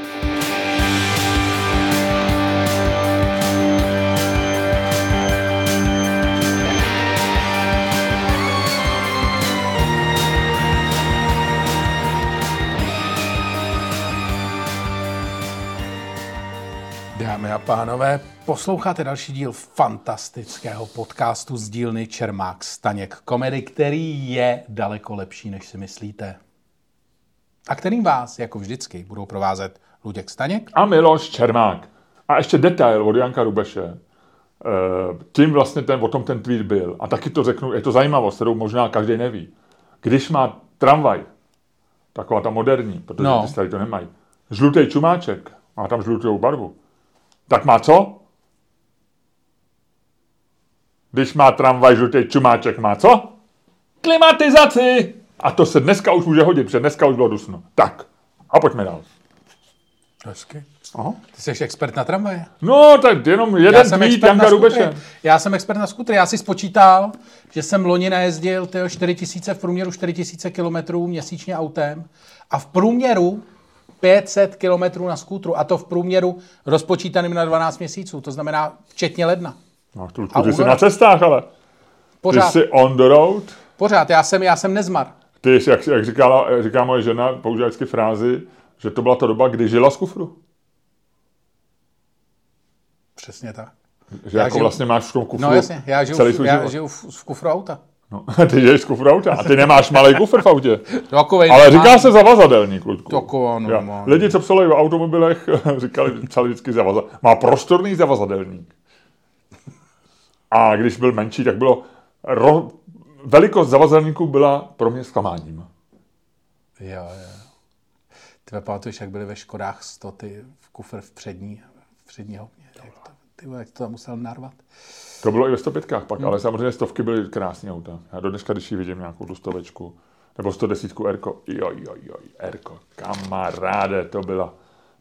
A pánové, posloucháte další díl fantastického podcastu z dílny Čermák Staněk komedy, který je daleko lepší, než si myslíte. A kterým vás, jako vždycky, budou provázet Luděk Staněk A Miloš Čermák. A ještě detail od Janka Rubeše. Eh, Tím vlastně ten, o tom ten tweet byl. A taky to řeknu, je to zajímavost, kterou možná každý neví. Když má tramvaj, taková ta moderní, protože No. no. ty starý to nemají, žlutý čumáček, má tam žlutou barvu, tak má co? Když má tramvaj žlutý čumáček, má co? Klimatizaci! A to se dneska už může hodit, protože dneska už bylo dusno. Tak, a pojďme dál. Hezky. Aha. Ty jsi expert na tramvaje. No, tak jenom jeden tweet Janka Rubeše. Já jsem expert na skutry. Já si spočítal, že jsem loni najezdil tyjo, 4 000, v průměru 4 000 kilometrů měsíčně autem a v průměru 500 kilometrů na skútru a to v průměru rozpočítaným na 12 měsíců, to znamená včetně ledna. No, A Tulku, ty jsi na cestách, ale. Ty Pořád, jsi on the road. pořád, já jsem, já jsem nezmar. Ty jsi, jak, jak říkala, říká moje žena, používá vždycky frázi, že to byla ta doba, kdy žila z kufru. Přesně tak. Že Já jako žiju- vlastně máš v tom kufru No jasně, já žiju, celý v, já žiju v, v kufru auta. No, ty žiješ z kufru auta a ty nemáš malý kufr v autě. Takovej Ale říká se zavazadelník, Ludku. Taková normální. Lidi, co psali o automobilech, říkali, psali vždycky zavaza. Má prostorný zavazadelník. A když byl menší, tak bylo... Ro... Velikost zavazadelníku byla pro mě zklamáním. Jo, jo. Ty pamatuješ, jak byly ve Škodách 100 ty v kufr v přední, v přední hopně. Jak to, ty jak to tam musel narvat. To bylo i ve 105 pak, ale samozřejmě stovky byly krásné auta. Já do dneška, když ji vidím nějakou tu stovečku, nebo 110 Erko, jo, jo, jo, Erko, kamaráde, to byla,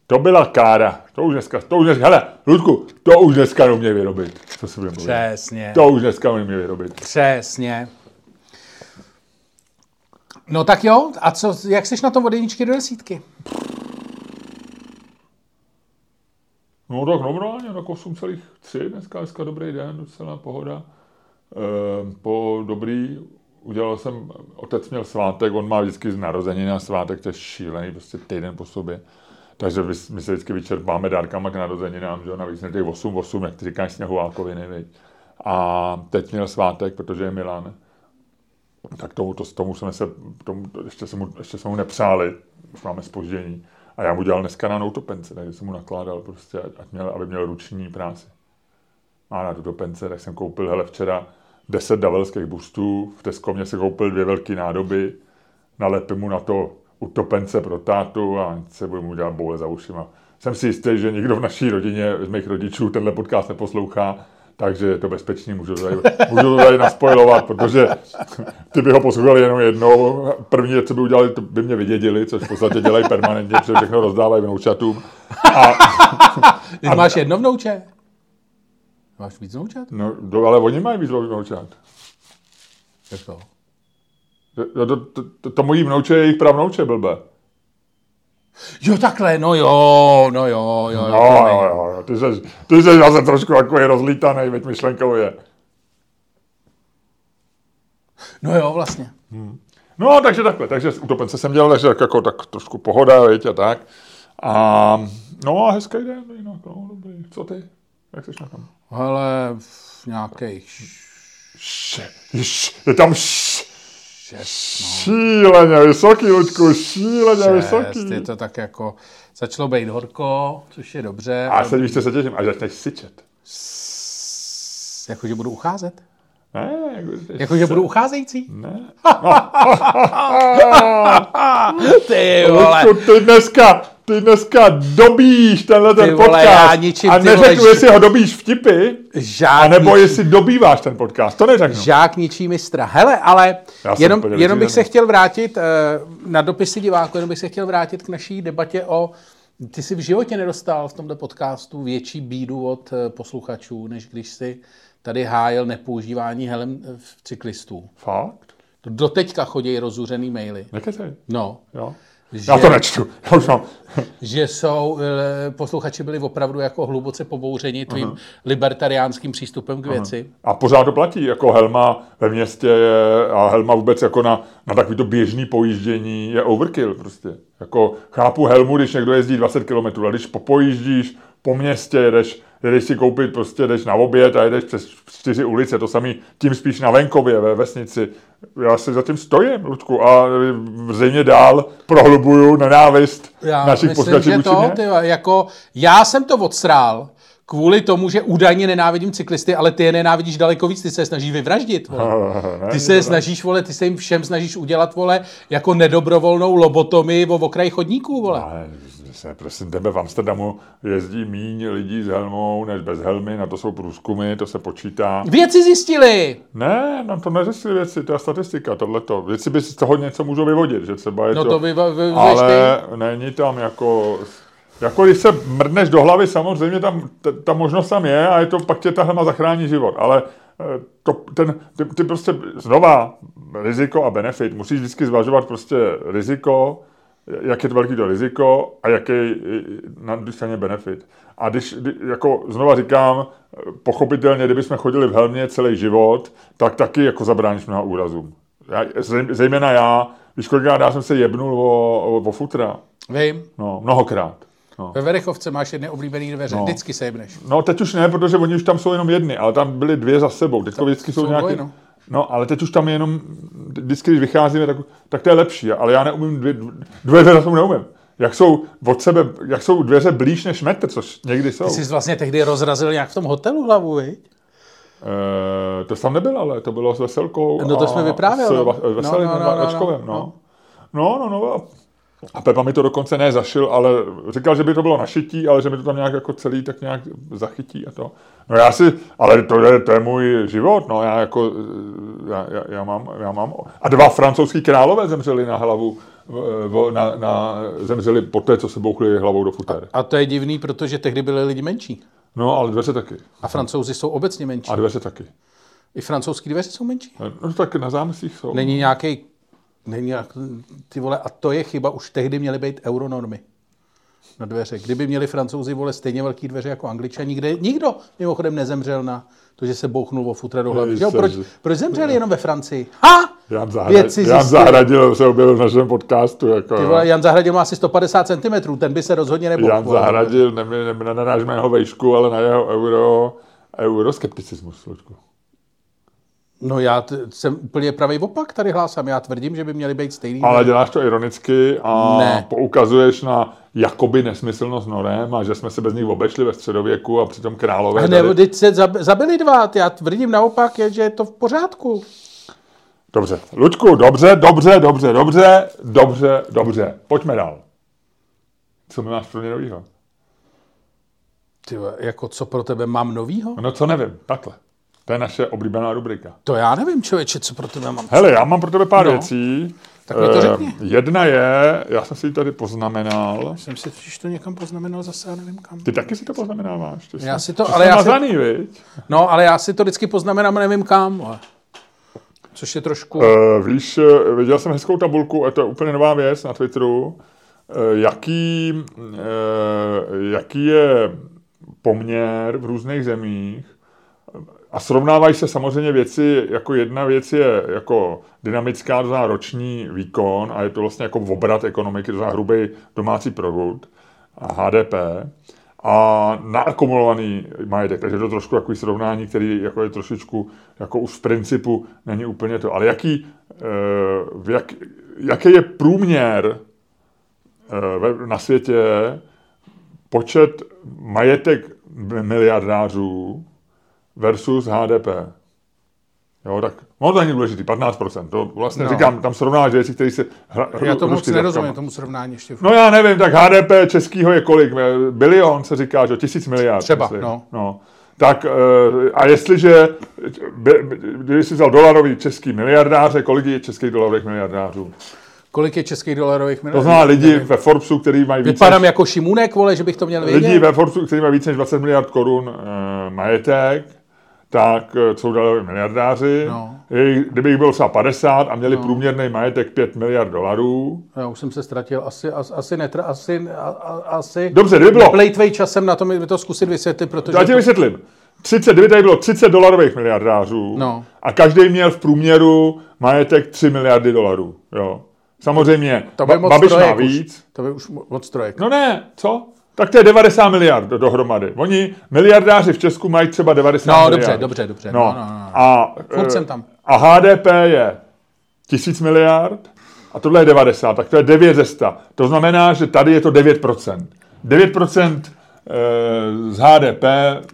to byla kára. To už dneska, to už dneska, hele, Ludku, to už dneska neumí vyrobit. Co si budeme? Přesně. To už dneska neumí vyrobit. Přesně. No tak jo, a co, jak jsi na tom od jedničky do desítky? No tak normálně, tak 8,3 dneska, dneska dobrý den, docela pohoda. Ehm, po dobrý, udělal jsem, otec měl svátek, on má vždycky z narozeniny na svátek, to je šílený, prostě týden po sobě. Takže my, se vždycky vyčerpáme dárkama k narozeninám, že jo, navíc na těch 8-8, jak ty říkáš, sněhulákoviny, viď. A teď měl svátek, protože je Milan. Tak tomu, to, tomu jsme se, tomu, ještě, jsme mu, ještě jsme mu nepřáli, už máme spoždění. A já mu dělal dneska na autopence, takže jsem mu nakládal prostě, ať, měl, aby měl ruční práci. A na autopence, tak jsem koupil, hele, včera 10 davelských bustů, v Tesco mě se koupil dvě velké nádoby, nalepím mu na to utopence pro tátu a se budu mu dělat boule za ušima. Jsem si jistý, že nikdo v naší rodině z mých rodičů tenhle podcast neposlouchá, takže je to bezpečný, můžu to tady, můžu to tady naspojovat, protože ty by ho poslouchali jenom jednou. První věc, co by udělali, to by mě vydědili, což v podstatě dělají permanentně, protože všechno rozdávají vnoučatům. Ty máš jedno vnouče? Máš víc vnoučat? No, do, ale oni mají víc vnoučat. Jak to? To, to, to, to, to mojí vnouče je jejich pravnouče, blbe. Jo, takhle, no jo, no jo, jo. No, jo, jo, jo, ty jsi, ty jsi zase trošku jako je rozlítaný, veď myšlenkově. No jo, vlastně. No, takže takhle, takže utopence jsem dělal, takže tak jako tak trošku pohoda, veď, a tak. A, no a hezký den, jinak, no, dobrý. Co ty? Jak jsi na tom? Hele, v nějakých Š, š, je tam š, šest, no. šíleně vysoký, Luďku, šíleně šest, vysoký. je to tak jako, začalo být horko, což je dobře. A se víš, co se těším, až začneš syčet. S- Jakože budu ucházet? Ne, jako, Jakože budu ucházející? Ne. Ty vole. Ty dneska, ty dneska dobíš tenhle ten vole, podcast já ničím, a vole, neřeknu, ž- jestli ho dobíš vtipy, Žák, anebo ničí, jestli dobýváš ten podcast. To neřeknu. žák ničí mistra. Hele, ale Já jenom, jenom bych se chtěl vrátit eh, na dopisy diváků, jenom bych se chtěl vrátit k naší debatě o ty jsi v životě nedostal v tomto podcastu větší bídu od eh, posluchačů, než když si tady hájil nepoužívání helem eh, v cyklistů. Fakt? Do teďka chodí rozuřený maily. Nekecej. No, Jo. že, Já to nečtu. Já už mám. že jsou, eh, posluchači byli opravdu jako hluboce pobouřeni tvým libertariánským přístupem k věci. A pořád to platí, jako helma ve městě je, a helma vůbec jako na, na takovýto běžný pojíždění je overkill prostě. Jako chápu helmu, když někdo jezdí 20 km, ale když popojíždíš po městě, jedeš, jedeš si koupit, prostě jdeš na oběd a jedeš přes čtyři ulice, to samý tím spíš na venkově, ve vesnici. Já si zatím stojím, Ludku, a zřejmě dál prohlubuju nenávist Já našich posluchačů vůči to, ty, jako, já jsem to odsrál kvůli tomu, že údajně nenávidím cyklisty, ale ty je nenávidíš daleko víc, ty se je snažíš vyvraždit. Vole. Ty se je snažíš, vole, ty se jim všem snažíš udělat, vole, jako nedobrovolnou lobotomii o okraji chodníků, vole. Se, prosím tebe, v Amsterdamu jezdí míň lidí s helmou než bez helmy, na to jsou průzkumy, to se počítá. Věci zjistili! Ne, nám to neřešili věci, to je statistika, tohleto. Věci by si z toho něco můžou vyvodit, že třeba je No to... to vy, vy, vy, ale není tam jako... Jako když se mrdneš do hlavy, samozřejmě tam t- ta možnost tam je a je to, pak tě ta helma zachrání život, ale eh, to, ten, ty, ty prostě znova riziko a benefit. Musíš vždycky zvažovat prostě riziko, jak je to velký to riziko a jaký na druhé straně benefit. A když, kdy- jako znova říkám, pochopitelně, kdybychom chodili v helmě celý život, tak taky jako zabráníš mnoha úrazům. Já, zej- zejména já, když kolikrát já jsem se jebnul o, o, o futra, Vím, no, mnohokrát. No. ve Verechovce máš jedny oblíbené dveře, No. vždycky se jebneš. no, teď už ne, protože oni už tam jsou jenom jedny, ale tam byly dvě za sebou. Teď vždycky jsou, jsou nějaké... no. No, ale teď už tam je jenom, vždycky, když vycházíme, tak, tak to je lepší, ale já neumím dvě, dvě za sebou neumím. Jak jsou od sebe, jak jsou dveře blíž než metr, což někdy jsou. Ty jsi vlastně tehdy rozrazil nějak v tom hotelu hlavu, viď? E, to tam nebylo, ale to bylo s Veselkou. No to jsme vyprávěl, S no. Veselým No, no, no, no, no, no, no. no. No, no, no. A- A Pepa mi to dokonce ne zašil, ale říkal, že by to bylo našití, ale že mi to tam nějak jako celý tak nějak zachytí a to. No já si, ale to je, to je můj život, no já jako, já, já, já, mám, já mám, a dva francouzský králové zemřeli na hlavu, na, na, zemřeli po té, co se bouchli hlavou do futer. A to je divný, protože tehdy byli lidi menší. No, ale dveře taky. A francouzi jsou obecně menší. A dveře taky. I francouzský dveře jsou menší. No tak na zámcích jsou. Není nějaký, není nějak, ty vole, a to je chyba, už tehdy měly být euronormy na dveře. Kdyby měli francouzi, vole, stejně velký dveře jako angličani, kde nikdo mimochodem nezemřel na to, že se bouchnul o futra do hlavy. Jo? Proč, proč zemřeli jenom ve Francii? Ha! Jan, Zahrad, Jan. Zahradil se objevil v našem podcastu. Jako, Ty vole, Jan Zahradil má asi 150 cm, ten by se rozhodně nebouchl. Jan. Zahradil, ne, ne, ne, nenarážíme na jeho vejšku, ale na jeho euro, euroskepticismus. Ludku. No já t- jsem úplně pravý opak tady hlásám. Já tvrdím, že by měly být stejný. Ale děláš to ironicky a Ne. poukazuješ na jakoby nesmyslnost norem a že jsme se bez nich obešli ve středověku a přitom králové nebo teď se zab- zabili dva, já tvrdím naopak, je, že je to v pořádku. Dobře. Luďku, dobře, dobře, dobře, dobře, dobře, dobře. Pojďme dál. Co mi máš pro mě novýho? Ty, jako co pro tebe mám novýho? No co nevím, takhle. To je naše oblíbená rubrika. To já nevím, člověče, co pro tebe mám. Hele, já mám pro tebe pár No. věcí. Tak mi to Eh, řekni. Jedna je, já jsem si ji tady poznamenal. Jsem si totiž to někam poznamenal zase, já nevím kam. Ty taky si to poznamenáváš? Ty Já jsi- si to- ty ale já si- mazaný, viď? No, ale já si to vždycky poznamenám, nevím kam. Což je trošku... Uh, víš, eh, viděl jsem hezkou tabulku, a to je úplně nová věc na Twitteru, uh, jaký, uh, jaký je poměr v různých zemích a srovnávají se samozřejmě věci, jako jedna věc je jako dynamická, to znamená roční výkon a je to vlastně jako obrat ekonomiky, to znamená hrubý domácí produkt a HDP a naakumulovaný majetek, takže to trošku takový srovnání, který jako je trošičku, jako už v principu není úplně to. Ale jaký, eh, jak, jaký je průměr eh, na světě počet majetek miliardářů versus HDP? Jo, tak ono to není důležitý, 15%. To vlastně No. no. říkám, tam srovnáváš věci, které se hra, Já to moc nerozumím, tomu srovnání ještě. No já nevím, tak HDP českýho je kolik? Eh, Bilion se říká, že tisíc miliard. Třeba, myslím. no. no. Tak eh, a jestliže, když jsi vzal dolarový český miliardáře, kolik je českých dolarových miliardářů? Kolik je českých dolarových To milionů? znamená lidi ve Forbesu, který mají více Vypadám než, jako Šimunek, vole, že bych to měl vědět? lidi ve Forbesu, který mají více než 20 miliard korun eh, majetek, tak eh, jsou další miliardáři. No. Jejich- Kdyby jich bylo třeba 50 a měli průměrný majetek 5 miliard dolarů, Já už jsem se ztratil. Asi, as, asi, netra, asi, a, a, asi Dobře, kdyby bylo- Plejtvej časem na to mi to zkusit vysvětlit, protože... Já ti to, vysvětlím. 30, kdyby tady bylo 30 dolarových miliardářů No. a každý měl v průměru majetek 3 miliardy dolarů. Jo. Samozřejmě, to by ba- moc Babiš má trojek už. víc. To by už mo- moc trojek. No ne, co? Tak to je 90 miliard do- dohromady. Oni, miliardáři v Česku mají třeba 90 No, miliard. dobře, dobře, dobře. No. No, no, no, no. A, Furt eh, jsem tam. a HDP je 1000 miliard a tohle je 90, tak to je 9 ze 100. To znamená, že tady je to 9%. 9% eh, z HDP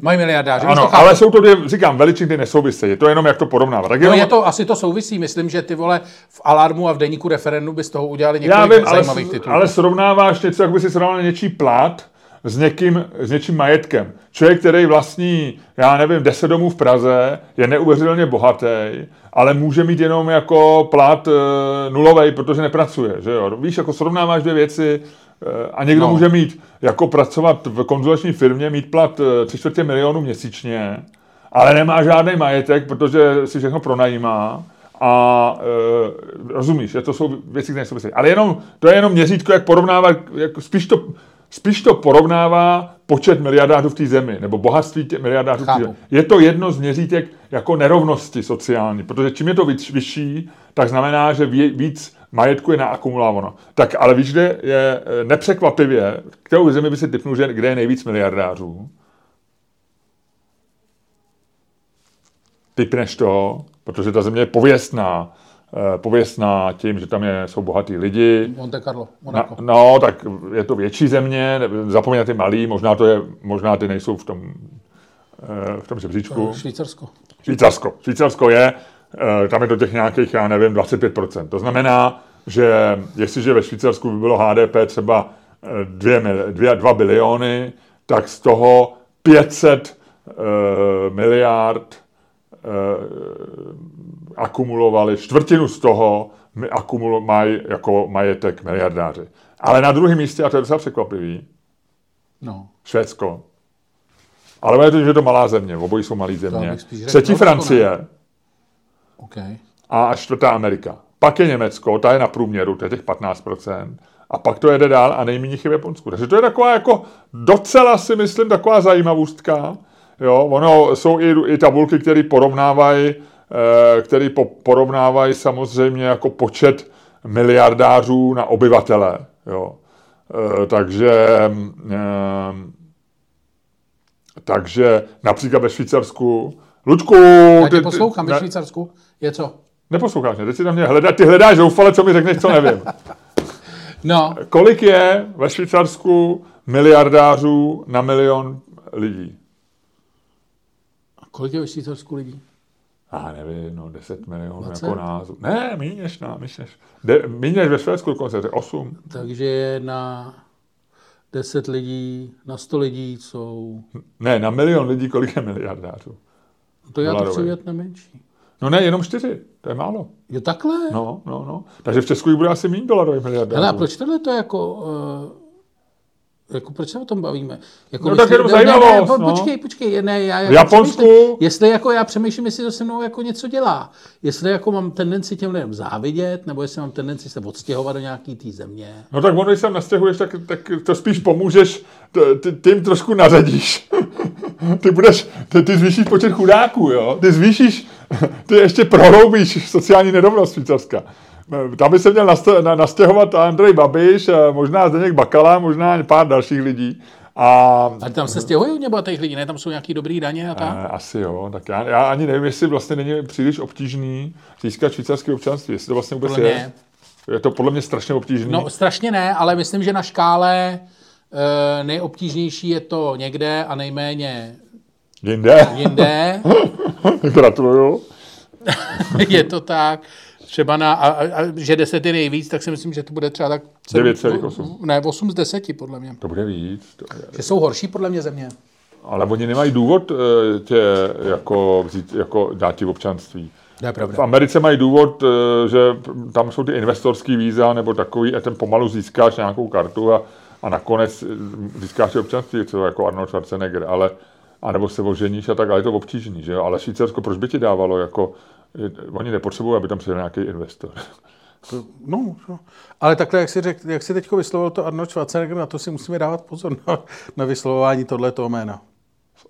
Mají miliardáři. ano, ale jsou to dvě, říkám, veličiny, nesouvisejí. Je to jenom, jak to porovnávat. Tak No je to, asi to souvisí. Myslím, že ty vole v Alarmu a v Deníku referendu by z toho udělali já několik vím, ale, zajímavých titulů. ale srovnáváš něco, jako by si srovnal něčí plat s, někým, s něčím majetkem. Člověk, který vlastní, já nevím, 10 domů v Praze, je neuvěřitelně bohatý, ale může mít jenom jako plat e, nulovej, protože nepracuje. Že jo? Víš, jako srovnáváš dvě věci a někdo No. může mít, jako pracovat v konzulační firmě, mít plat e, tři čtvrtě milionu měsíčně, ale nemá žádný majetek, protože si všechno pronajímá. A e, rozumíš, že to jsou věci, které souvisejí. Ale jenom, to je jenom měřítko, jak porovnávat, jak spíš to, spíš to porovnává počet miliardářů v té zemi, nebo bohatství tě, miliardářů v té Chápu. zemi. Je to jedno z měřítek jako nerovnosti sociální, protože čím je to vyšší, tak znamená, že ví- víc majetku je naakumulováno. Tak ale víš, kde je e, nepřekvapivě, kterou zemi by si typnul, že kde je nejvíc miliardářů? typneš to, protože ta země je pověstná. eh, Pověstná tím, že tam je, jsou bohatý lidi. Monte Carlo, Na, Monaco. no, tak je to větší země, zapomíná na ty malý, možná, to je, možná ty nejsou v tom, eh, v tom žebříčku. Švýcarsko. Švýcarsko. Švýcarsko je, tam je to těch nějakých, já nevím, 25%. To znamená, že jestliže ve Švýcarsku by bylo HDP třeba 2, 2, 2 biliony, tak z toho 500 eh, miliard eh, akumulovali, čtvrtinu z toho akumulo, mají jako majetek miliardáři. Ale na druhém místě, a to je docela překvapivý, No. Švédsko. Ale je to, že je to malá země, obojí jsou malé země. Třetí Norsko, Francie OK. a čtvrtá Amerika. Pak je Německo, ta je na průměru, to je těch 15%. A pak to jede dál a nejméně v Japonsku. Takže to je taková jako docela si myslím taková zajímavostka. Jo, ono jsou i, i tabulky, které porovnávají, eh, které po, porovnávají samozřejmě jako počet miliardářů na obyvatele. Jo. Eh, takže eh, takže například ve Švýcarsku Luďku, Já ty- tě ty- poslouchám, ve Švýcarsku je co? Neposloucháš mě, teď si na mě hledá, ty hledáš zoufale, co mi řekneš, co nevím. No, Kolik je ve Švýcarsku miliardářů na milion lidí? kolik je ve Švýcarsku lidí? Já nevím, no 10 milionů 20? jako názvu. Ne, méně než, na, než, de, než ve Švédsku dokonce, to je 8. Takže na 10 lidí, na 100 lidí jsou... Ne, na milion lidí, kolik je miliardářů? To já to chci vidět na menší. No ne, jenom 4, to je málo. Jo takhle? No, no, no. Takže v Česku bude asi méně dolarových miliardářů. Hele, a proč tohle to jako... Uh, jako proč se o tom bavíme? Jako No tak jenom ne, ne, ne, po, no. Počkej, počkej, ne, já jako V Japonsku- jestli jako já přemýšlím, jestli to se mnou jako něco dělá. Jestli jako mám tendenci těm lidem závidět, nebo jestli mám tendenci se odstěhovat do nějaký té země. No tak ono, když se nastěhuješ, tak, tak to spíš pomůžeš, t- ty, ty jim trošku nařadíš. ty budeš, ty, ty zvýšíš počet chudáků, jo? Ty zvýšíš, ty ještě prohloubíš sociální nerovnost Švýcarska. Tam by se měl nastěhovat Andrej Babiš, eh, možná Zdeněk Bakala, možná pár dalších lidí. A A tam se stěhují bohatých lidí, ne? Tam jsou nějaký dobrý daně a tak. Eh, Asi jo, tak já, já ani nevím, jestli vlastně není příliš obtížný získat švýcarské občanství, jestli to vlastně vůbec Podle je. mě. Je to podle mě strašně obtížný. No strašně ne, ale myslím, že na škále nejobtížnější je to někde a nejméně Jinde. jinde. Gratuluju. je to tak. Třeba na, a, a, a že desety nejvíc, tak si myslím, že to bude třeba tak... 9,8. Ne, 8 z 10 podle mě. To bude víc. To je... Že jsou horší podle mě země. Ale oni nemají důvod eh, tě jako, vzít, jako dát ti občanství. To je V. Americe mají důvod, eh, že tam jsou ty investorský víza nebo takový, a ten pomalu získáš nějakou kartu a, a nakonec eh, získáš i občanství, co jako Arnold Schwarzenegger, ale a nebo se oženíš a tak, ale je to obtížný, že jo? Ale Švýcarsko, proč by ti dávalo, jako, eh, oni nepotřebují, aby tam přijel nějaký investor. No, no. ale takhle, jak si, řek, jak si teďko vyslovil to Arnold Schwarzenegger, na to si musíme dávat pozor na, na vyslovování tohletoho jména.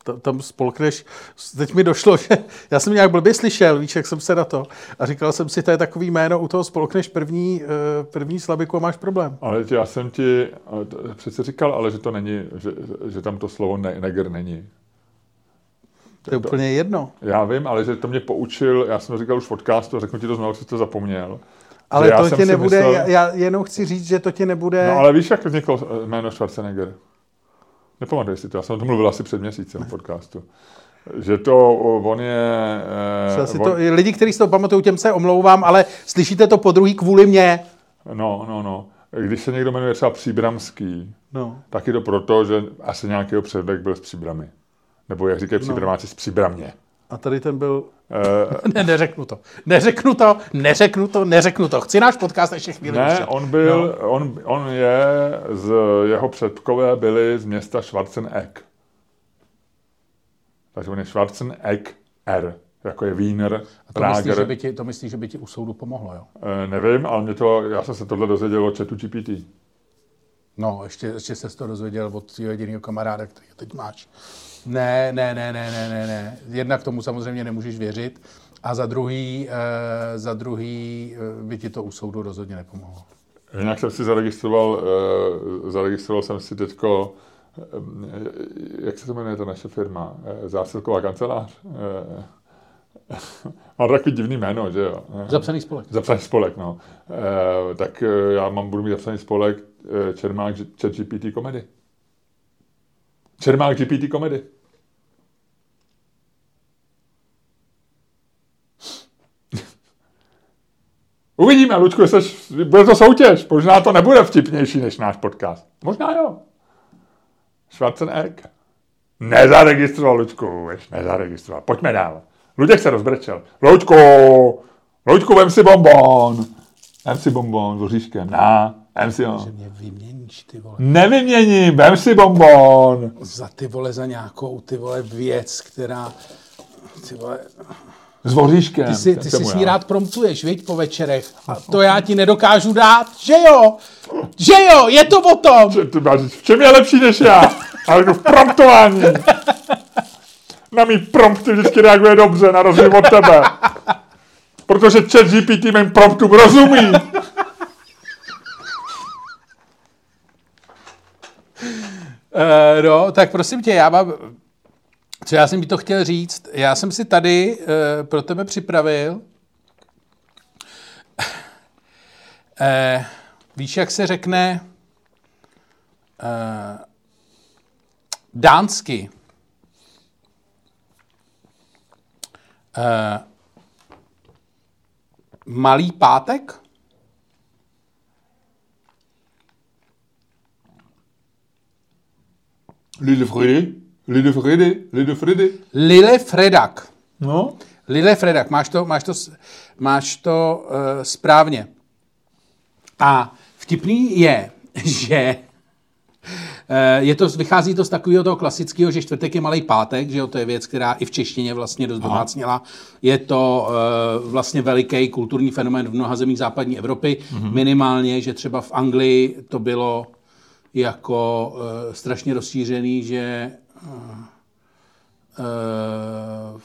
Ta- Tam spolkneš, teď mi došlo, že já jsem nějak blbě slyšel, víš, jak jsem se na to, a říkal jsem si, to je takový jméno, u toho spolkneš první, eh, první slabiku a máš problém. Ale já jsem ti to přece říkal, ale že to není, že, že tam to slovo ne, neger není. To je úplně jedno. Já vím, ale že to mě poučil, já jsem to říkal už v podcastu, a řeknu ti to znovu, jsi to zapomněl. Ale Že to ti nebude, myslel- já, já jenom chci říct, že to ti nebude... No ale víš, jak vzniklo eh, jméno Schwarzenegger? Nepamatuješ si to, já jsem o tom mluvil asi před měsícem v podcastu. Že to, on je... eh, Asi on, to, lidi, kteří si to pamatují, těm se omlouvám, ale slyšíte to po druhý kvůli mě. No, no, no. Když se někdo jmenuje třeba Příbramský, No. tak je to proto, že asi nějaký předek byl z Příbramy. Nebo jak říkají Příbramáci, z Příbramě. A tady ten byl... Eh, Ne, neřeknu to. Neřeknu to, neřeknu to, neřeknu to. Chci náš podcast ještě chvíli. Ne, pustit. on byl, no. on, on je, z, jeho předkové byli z města Schwarzenegg. Takže on je Schwarzenegg R, jako je Wiener, A to myslíš, že by ti, to myslíš, že by ti u soudu pomohlo, jo? Eh, nevím, ale mě to, já jsem se tohle dozvěděl od chatu GPT. No, ještě, ještě se to dozvěděl od svého jediného kamaráda, který teď máš. Ne, ne, ne, ne, ne, ne, ne. Jednak tomu samozřejmě nemůžeš věřit a za druhý, eh, za druhý eh, by ti to u soudu rozhodně nepomohlo. Jinak jsem si zaregistroval, eh, zaregistroval jsem si teďko, eh, jak se to jmenuje ta naše firma, eh, zásilková kancelář. Eh, Má to takový divný jméno, že jo? Eh, Zapsaný spolek. Zapsaný spolek, no. E, tak e, já mám, budu mít zapsaný spolek e, Čermák Chat GPT komedy. Čermák GPT komedy. Uvidíme, Lučku, seš, bude to soutěž. Možná to nebude vtipnější než náš podcast. Možná jo. Schwarzenegg. Nezaregistroval, Lučku, nezaregistroval. Pojďme dál. Luděk se rozbrečel. Luďku, Luďku, vem si bonbon. Vem si bonbon s oříškem. Na, vem si ho. Že mě vyměníš, ty vole. Nevyměním, vem si bonbon. Za ty vole, za nějakou, ty vole, věc, která... Ty vole, S oříškem. ty si, ty si s ní rád promptuješ, viď, po večerech. A to já ti nedokážu dát, že jo? Že jo, je to o tom. Ty máš v čem je lepší než já? Ale jdu v promptování. Na mý prompty vždycky reaguje dobře, na rozdíl od tebe. Protože chat GPT mým promptům rozumí. Uh, no, tak prosím tě, já mám... Co já jsem ti to chtěl říct? Já jsem si tady uh, pro tebe připravil... Uh, víš, jak se řekne uh, dánsky? Uh, malý pátek? Lille Freddy, Lille Freddy, Lille Freddy. Lille Fredak. No, Lille Fredak, máš to, máš to, máš to uh, správně. A vtipný je, že je to, vychází to z takového toho klasického, že čtvrtek je malý pátek, že jo, to je věc, která i v češtině vlastně dost domácněla. Je to uh, vlastně veliký kulturní fenomén v mnoha zemích západní Evropy, mm-hmm. minimálně, že třeba v Anglii to bylo jako uh, strašně rozšířený, že uh, uh,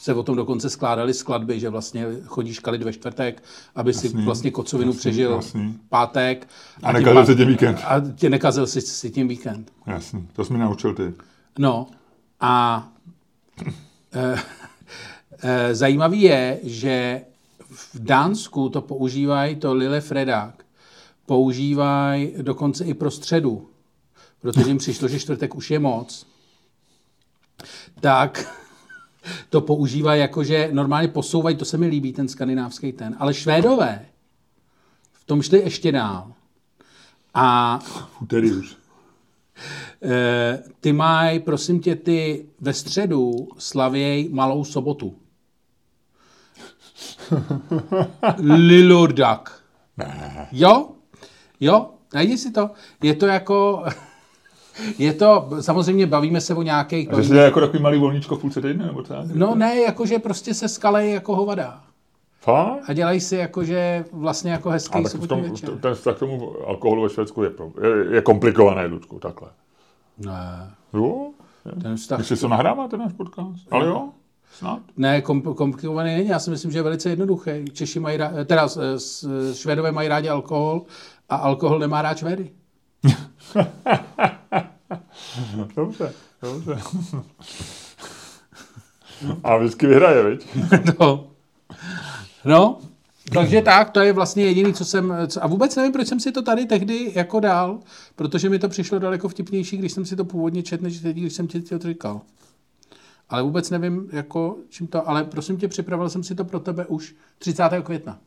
se o tom dokonce skládaly skladby, že vlastně chodíš kalit ve čtvrtek, aby si vlastně kocovinu přežil jasný. pátek. A tím nekazil se tě víkend. A tě nekazil si, si tím víkend. jasný, to jsi mi naučil ty. No a e, e, zajímavý je, že v Dánsku to používají, to Lille Fredak, používají dokonce i pro středu, protože jim přišlo, že čtvrtek už je moc. Tak to používají jako, že normálně posouvají, to se mi líbí, ten skandinávský ten. Ale Švédové v tom šli ještě dál. A Úterý už. e, ty mají, prosím tě, ty ve středu slavěj malou sobotu. Lilurdak. Ne. Jo, jo, najdi si to. Je to jako... Je to, samozřejmě bavíme se o nějakých... A že jsi jako takový malý volníčko v půlce týdne, nebo tak? No ne, jakože prostě se skalej jako hovada. Fakt? A dělají si jakože vlastně jako hezký A tak v tom, večer. ten vztah k tomu alkoholu ve Švédsku je, je, je komplikovaný, Ludku, takhle. Ne, Jo? ten vztah... Když si to nahráváte náš podcast? Ale jo? Snad? Ne, kom, komplikovaný není. Já si myslím, že je velice jednoduchý. Češi mají rádi, teda Švédové mají rádi alkohol a alkohol nemá rád Švédy. Dobře, dobře. A vždycky vyhraje, viď? no. no, takže tak, to je vlastně jediný, co jsem... Co, a vůbec nevím, proč jsem si to tady tehdy jako dal, protože mi to přišlo daleko vtipnější, když jsem si to původně četl, než teď, když jsem ti to říkal. Ale vůbec nevím, jako čím to... Ale prosím tě, připravil jsem si to pro tebe už 30. května.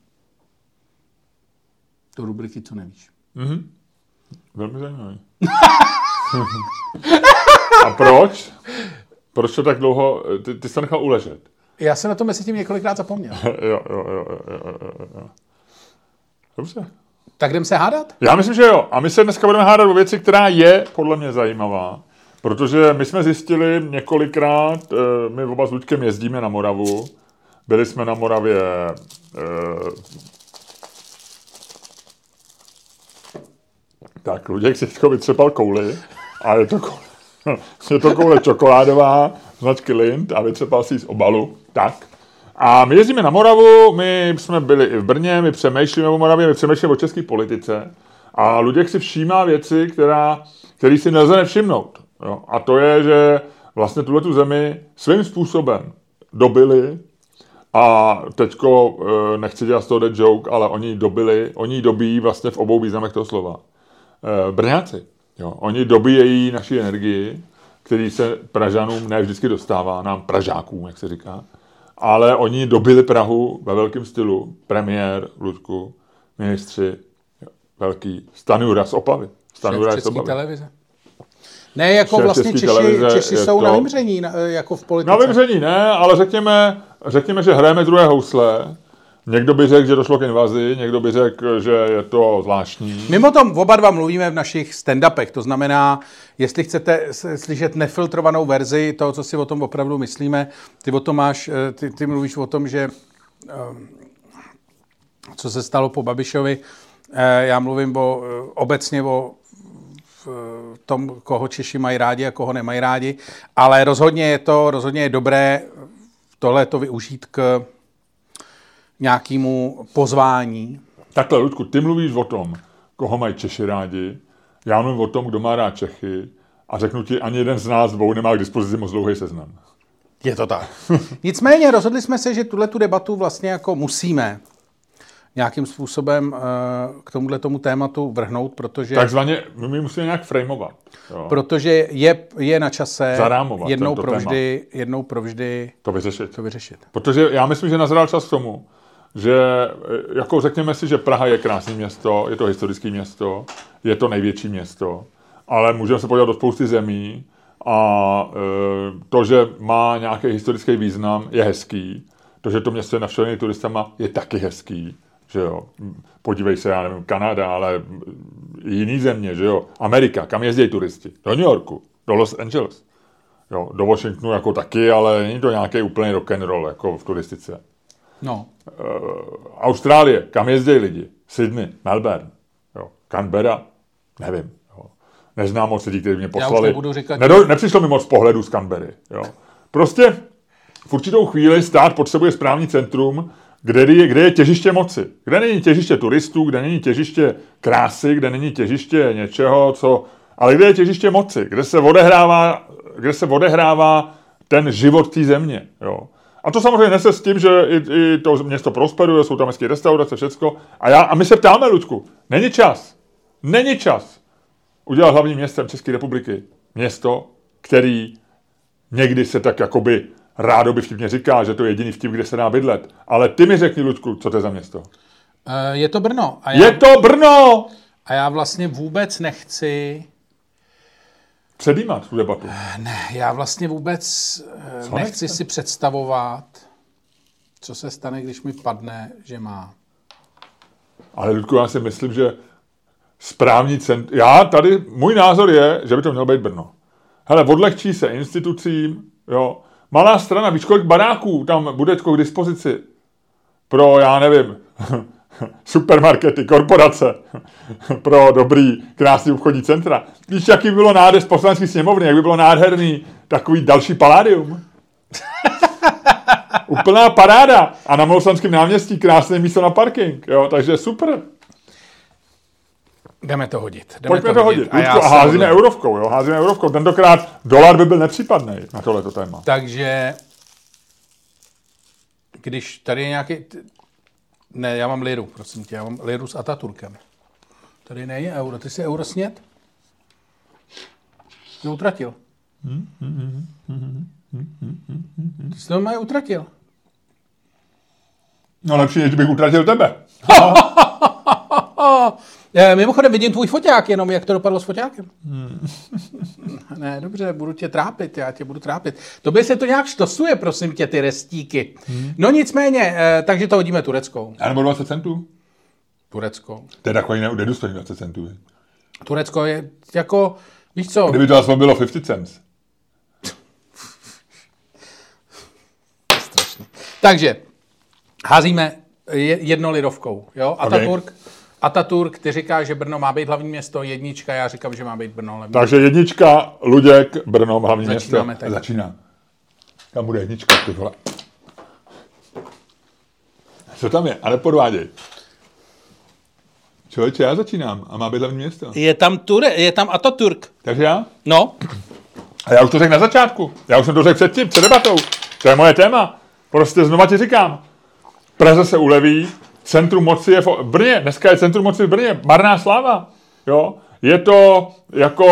To rubriky, co nevíš. Mhm. Velmi zajímavý. A proč? Proč to tak dlouho, ty, ty jsi to nechal uležet? Já jsem na to mezi tím několikrát zapomněl. Jo, jo, jo, jo, jo, jo. Dobře. Tak jdem se hádat? Já myslím, že jo. A my se dneska budeme hádat o věci, která je podle mě zajímavá. Protože my jsme zjistili několikrát, eh, my oba s Luďkem jezdíme na Moravu. Byli jsme na Moravě tak, Luděk si teďko vytřepal kouli a je to koule, je to koule čokoládová značky Lind a vytřepal si z obalu. Tak. A my jezdíme na Moravu, my jsme byli i v Brně, my přemýšlíme o Moravě, my přemýšlíme o české politice a Luděk si všímá věci, která, který si nelze nevšimnout. Jo? A to je, že vlastně tuhle tu zemi svým způsobem dobili a teďko eh, nechci dělat z toho joke, ale oni dobili, oni dobíjí vlastně v obou významech toho slova. Eh, Brňáci, jo, oni dobíjejí naši energii, který se Pražanům ne vždycky dostává, nám Pražákům, jak se říká, ale oni dobili Prahu ve velkém stylu. Premiér, Ludku, ministři, jo, velký, Stanjura z Opavy. Stanjura je z Opavy. televize. Ne, jako Šéf vlastně Češi, televize Češi jsou to- na vymření, jako v politice. Na vymření ne, ale řekněme, řekněme, že hrajeme druhé housle. Někdo by řekl, že došlo k invazi, někdo by řekl, že je to zvláštní. Mimo tom oba dva mluvíme v našich stand-upech, to znamená, jestli chcete slyšet nefiltrovanou verzi toho, co si o tom opravdu myslíme, ty o tom máš, eh, ty, ty mluvíš o tom, že ehm, co se stalo po Babišovi, eh, já mluvím o, eh, obecně o tom, koho Češi mají rádi a koho nemají rádi, ale rozhodně je to, rozhodně je dobré tohle to využít k nějakému pozvání, Takhle, Ludku, ty mluvíš o tom, koho mají Češi rádi, já mluvím o tom, kdo má rád Čechy a řeknu ti, ani jeden z nás dvou nemá k dispozici moc dlouhý seznam. Je to tak. Nicméně rozhodli jsme se, že tuhle tu debatu vlastně jako musíme nějakým způsobem eh, k tomuhle tomu tématu vrhnout, protože, Takzvaně, my musíme nějak frameovat. Jo? protože je, je na čase Zarámovat jednou provždy, jednou provždy To vyřešit. to vyřešit. Protože já myslím, že nazral čas k tomu, že e, jako řekněme si, že Praha je krásné město, je to historické město, je to největší město, ale můžeme se podívat do spousty zemí a e, to, že má nějaký historický význam, je hezký. To, že to město je navštěvené turistama, je taky hezký. Že jo? Podívej se, já nevím, Kanada, ale i jiný země, že jo? Amerika, kam jezdí turisti? Do New Yorku, do Los Angeles. Jo, do Washingtonu jako taky, ale není to nějaký úplný rock and roll jako v turistice. No, Austrálie, kam jezdí lidi? Sydney, Melbourne, jo. Canberra, nevím. Jo. Neznám moc lidí, kteří mě poslali. nebudu říkat Nedo, nepřišlo mi moc pohledu z Canberry. Jo. Prostě v určitou chvíli stát potřebuje správní centrum, kde je, kde je těžiště moci. Kde není těžiště turistů, kde není těžiště krásy, kde není těžiště něčeho, co... Ale kde je těžiště moci, kde se odehrává, kde se odehrává ten život té země. Jo. A to samozřejmě nese s tím, že i, i to město prosperuje, jsou tam hezké restaurace, všecko. A, já, a my se ptáme, Ludku, není čas, není čas udělat hlavním městem České republiky město, který někdy se tak jakoby Rádo by vtipně říká, že to je jediný vtip, kde se dá bydlet. Ale ty mi řekni, Luďku, co to je za město? Eh, Je to Brno. A já, Je to Brno! a já vlastně vůbec nechci... Předjímat tu debatu. Ne, já vlastně vůbec eh, Co nechci nechce? si představovat, co se stane, když mi padne, že má. Ale Ludku, já si myslím, že správní cent... Já tady, můj názor je, že by to mělo být Brno. Hele, odlehčí se institucím, jo. Malá strana, víš, kolik baráků tam bude k dispozici pro, já nevím, supermarkety, korporace, pro dobrý, krásný obchodní centra. Víš, jaký by bylo nádherný z poslanecké sněmovny, jak by bylo nádherný takový další paládium. Úplná paráda. A na Maloslanském náměstí krásné místo na parking. Jo, takže super. Jdeme to hodit. Jdeme Pojďme to hodit. A, Ludku, a se házíme hodlám. eurovkou, jo, házíme eurovkou. Tentokrát dolar by byl nepřípadný na tohleto téma. Takže, když tady je nějaký... Ne, já mám liru, prosím tě, já mám liru s Ataturkem. Tady není euro. Ty jsi euro snět? Jsi utratil. Ty jsi to mají utratil. No lepší, než bych utratil tebe. Eh, Mimochodem vidím tvůj foťák, jenom jak to dopadlo s foťákem. ne, dobře, budu tě trápit, já tě budu trápit. Tobě se to nějak štosuje, prosím tě, ty restíky. No nicméně, eh, takže to hodíme tureckou. A nebo 20 centů? Tureckou. To je takový ne- nedůstojný 20 centů. Turecko je jako, víš co, Kdyby to aspoň bylo 50 cents. strašný. Takže, házíme je- jednolirovkou, jo? Ataturk, Ataturk, ty říká, že Brno má být hlavní město, jednička, já říkám, že má být Brno hlavní Takže jednička, Luděk, Brno, hlavní Začínáme město. tak. Začíná. Tam bude jednička, ty vole. Co tam je? Ale podváděj. Člověče, já začínám a má být hlavní město. Je tam, Ture, je tam Ataturk. Takže já? No, A já už to řekl na začátku. Já už jsem to řekl předtím, před debatou. To je moje téma. Prostě znova ti říkám. Praze se uleví, centrum moci je v Brně. Dneska je centrum moci v Brně. Marná sláva. Jo? Je to jako...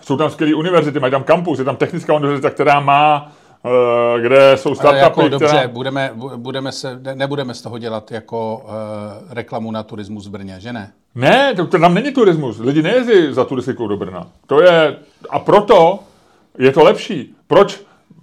Jsou tam skvělé univerzity, mají tam kampus, je tam technická univerzita, která má, eh, kde jsou ale startupy, jako dobře, která... budeme, bu- budeme se, ne, nebudeme z toho dělat jako uh, reklamu na turismus v Brně, že ne? Ne, to, to tam není turismus. Lidi nejezdí za turistikou do Brna. To je, a proto je to lepší. Proč,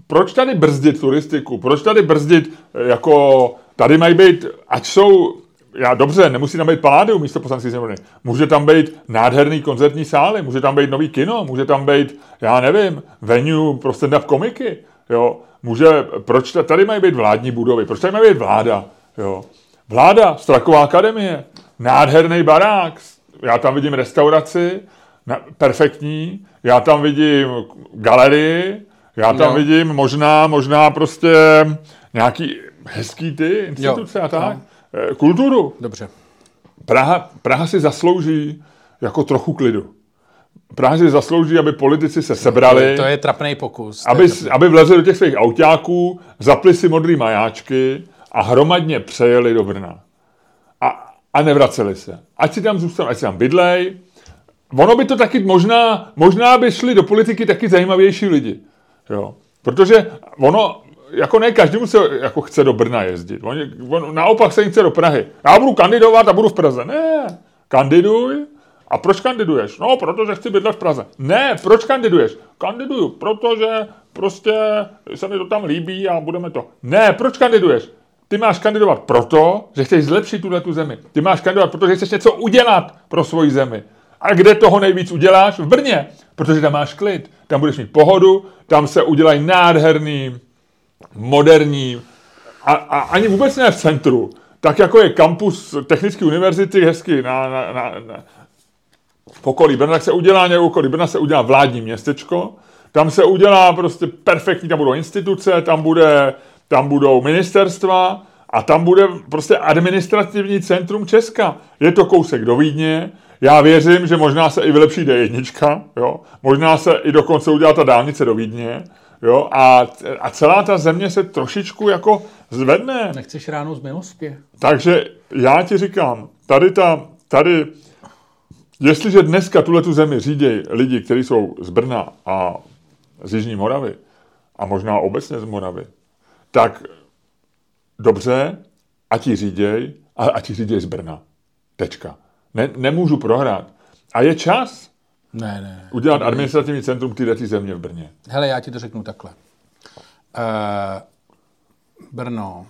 proč tady brzdit turistiku? Proč tady brzdit, eh, jako, tady mají být, ať jsou, já dobře, nemusí tam být paládium místo poslanecké sněmovny. Může tam být nádherný koncertní sály, může tam být nový kino, může tam být, já nevím, venue pro stand-up komiky, jo. Může, proč ta- tady mají být vládní budovy? Proč tady mají být vláda, jo. Vláda, Straková akademie, nádherný barák, já tam vidím restauraci, na, perfektní, já tam vidím galerii, já tam Jo. vidím možná, možná prostě nějaký hezký ty instituce Jo, a tak. Eh, Kulturu. Dobře. Praha, Praha si zaslouží jako trochu klidu. Praha si zaslouží, aby politici se sebrali, To je trapný pokus. To aby, je trapnej- aby vlezli do těch svých autáků, zapli si modrý majáčky a hromadně přejeli do Brna. A, a nevraceli se. Ať si tam zůstanou, ať si tam bydlej. Ono by to taky možná, možná by šli do politiky taky zajímavější lidi. Jo. Protože ono, jako ne každému se jako chce do Brna jezdit. On, on, naopak se jim chce do Prahy. Já budu kandidovat a budu v Praze. Ne, kandiduj. A proč kandiduješ? No, protože chci bydlet v Praze. Ne, proč kandiduješ? Kandiduju, protože prostě se mi to tam líbí a budeme to. Ne, proč kandiduješ? Ty máš kandidovat proto, že chceš zlepšit tuhle tu zemi. Ty máš kandidovat, protože chceš něco udělat pro svoji zemi. A kde toho nejvíc uděláš? V Brně, protože tam máš klid, tam budeš mít pohodu, tam se udělají nádherný, moderní, a, a ani vůbec ne v centru, tak jako je kampus Technické univerzity hezky na, na, na, na, v okolí Brna, tak se udělá nějak okolí Brna se udělá vládní městečko, tam se udělá prostě perfektní, tam budou instituce, tam, bude, tam budou ministerstva a tam bude prostě administrativní centrum Česka. Je to kousek do Vídně, já věřím, že možná se i vylepší D1, jo? možná se i dokonce udělá ta dálnice do Vídně, jo? A, a celá ta země se trošičku jako zvedne. Nechceš ráno z milosti? Takže já ti říkám, tady ta, tady, jestliže dneska tuhle tu zemi řídějí lidi, kteří jsou z Brna a z Jižní Moravy, a možná obecně z Moravy, tak dobře, ať ti říděj, ale ať ti říděj z Brna. Tečka. Ne, nemůžu prohrát. A je čas Ne, ne. udělat administrativní centrum této země v Brně. Hele, já ti to řeknu takhle. Uh, Brno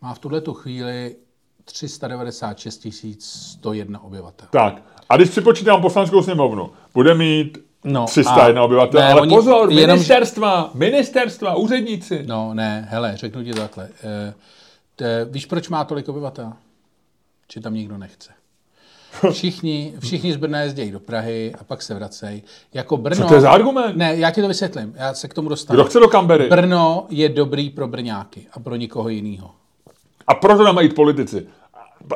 má v tuhle chvíli 396 101 obyvatel. Tak, a když připočítám poslanskou sněmovnu, bude mít No, 301 a- obyvatel, ne, ale oni- pozor, jenom- ministerstva, ministerstva, úředníci. No, ne, hele, řeknu ti to takhle. Eh, te, víš, proč má tolik obyvatel? Či tam nikdo nechce. Všichni, všichni z Brna jezdí do Prahy a pak se vracejí. Jako Brno... Co to je za argument? Ne, já ti to vysvětlím, já se k tomu dostanu. Kdo chce do Kambery? Brno je dobrý pro Brňáky a pro nikoho jiného. A proto tam mají politici.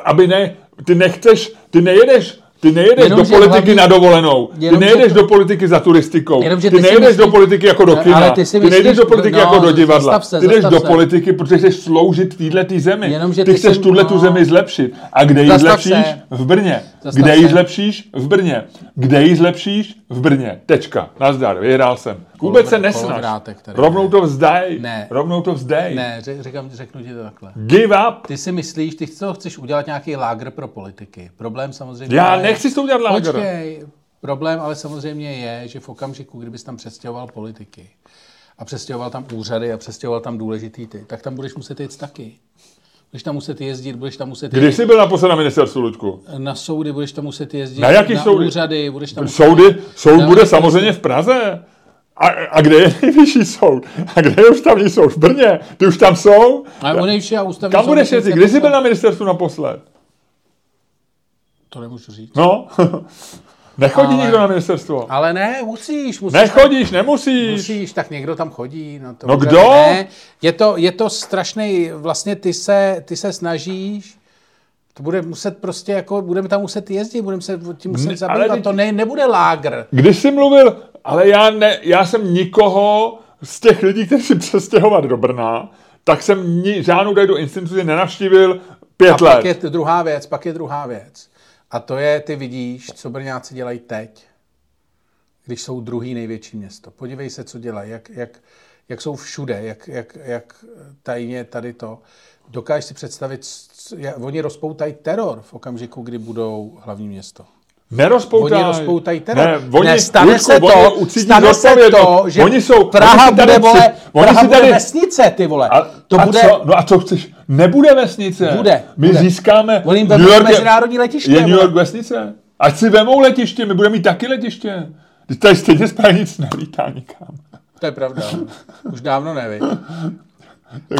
Aby ne, ty nechceš, ty nejedeš, ty nejedeš Jenomže do politiky hlavní- na dovolenou, ty Jenomže nejedeš to- do politiky za turistikou, Jenomže ty, ty nejedeš myslíš- do politiky jako do kina, ale ty si ty nejdeš myslíš- do politiky no, jako do divadla, zastav se, ty jdeš do se. politiky, protože chceš sloužit téhle zemi. Jenomže ty ty chceš tuhle no. tu zemi zlepšit. A kde ji zlepšíš? se. V Brně. Zastav Kde ji zlepšíš? V Brně. Kde ji zlepšíš? V Brně. Tečka. Nazdar, vyhrál jsem. Vůbec se nesnaž. Rovnou to vzdej. Ne. Rovnou to vzdej. Ne, říkám, řeknu ti to takhle. Give up. Ty si myslíš, ty co chceš udělat nějaký lágr pro politiky. Problém samozřejmě Já je... nechci s tou udělat lágr. Počkej. Problém ale samozřejmě je, že v okamžiku, kdybys tam přestěhoval politiky a přestěhoval tam úřady a přestěhoval tam důležitý ty, tak tam budeš muset jít taky. Budeš tam muset jezdit, budeš tam muset Kdy jezdit jsi byl naposled na ministerstvu, Ludku? na soudy, budeš tam muset jezdit Na jaký na soudy? úřady, budeš tam muset- Soudy, soud Na bude samozřejmě v Praze. A, a kde je nejvyšší soud? A kde je ústavní soud? V Brně. Ty už tam jsou? A u nejvyšší a ústavní Kam soud budeš jezdit? Kdy jsi byl na ministerstvu naposled? To nemůžu říct. No. Nechodí Ale- nikdo na ministerstvo. Ale ne, musíš, musíš. Nechodíš, nemusíš. Musíš, tak někdo tam chodí. No, to No kdo? Ne. Je to, je to strašný, vlastně ty se, ty se snažíš, to bude muset prostě jako, budeme tam muset jezdit, budeme se tím muset zabývat, ale to ne, nebude lágr. Když jsi mluvil, ale já, ne, já jsem nikoho z těch lidí, kteří si přestěhovat do Brna, tak jsem ni, žádnou tady do instituci nenavštívil pět A let. pak je druhá věc, pak je druhá věc. A to je, ty vidíš, co Brňáci dělají teď, když jsou druhý největší město. Podívej se, co dělají, jak, jak, jak jsou všude, jak, jak, jak tajně tady to. Dokážeš si představit, oni rozpoutají teror v okamžiku, kdy budou hlavní město. Nerozpoutají. Oni rozpoutají teror. Ne, oni, ne, stane Luďku, se to, oni stane se to, že oni jsou, Praha oni si tady bude, vole, oni Praha si bude tady, vesnice, ty vole. a, to a bude, co, no a co chceš? Nebude vesnice. Bude, My bude. získáme... Oni New York mezinárodní letiště, Je New. York vesnice. Ať si vemou letiště, my budeme mít taky letiště. Ty tady stejně z nic nelítá nikam. To je pravda. Už dávno neví.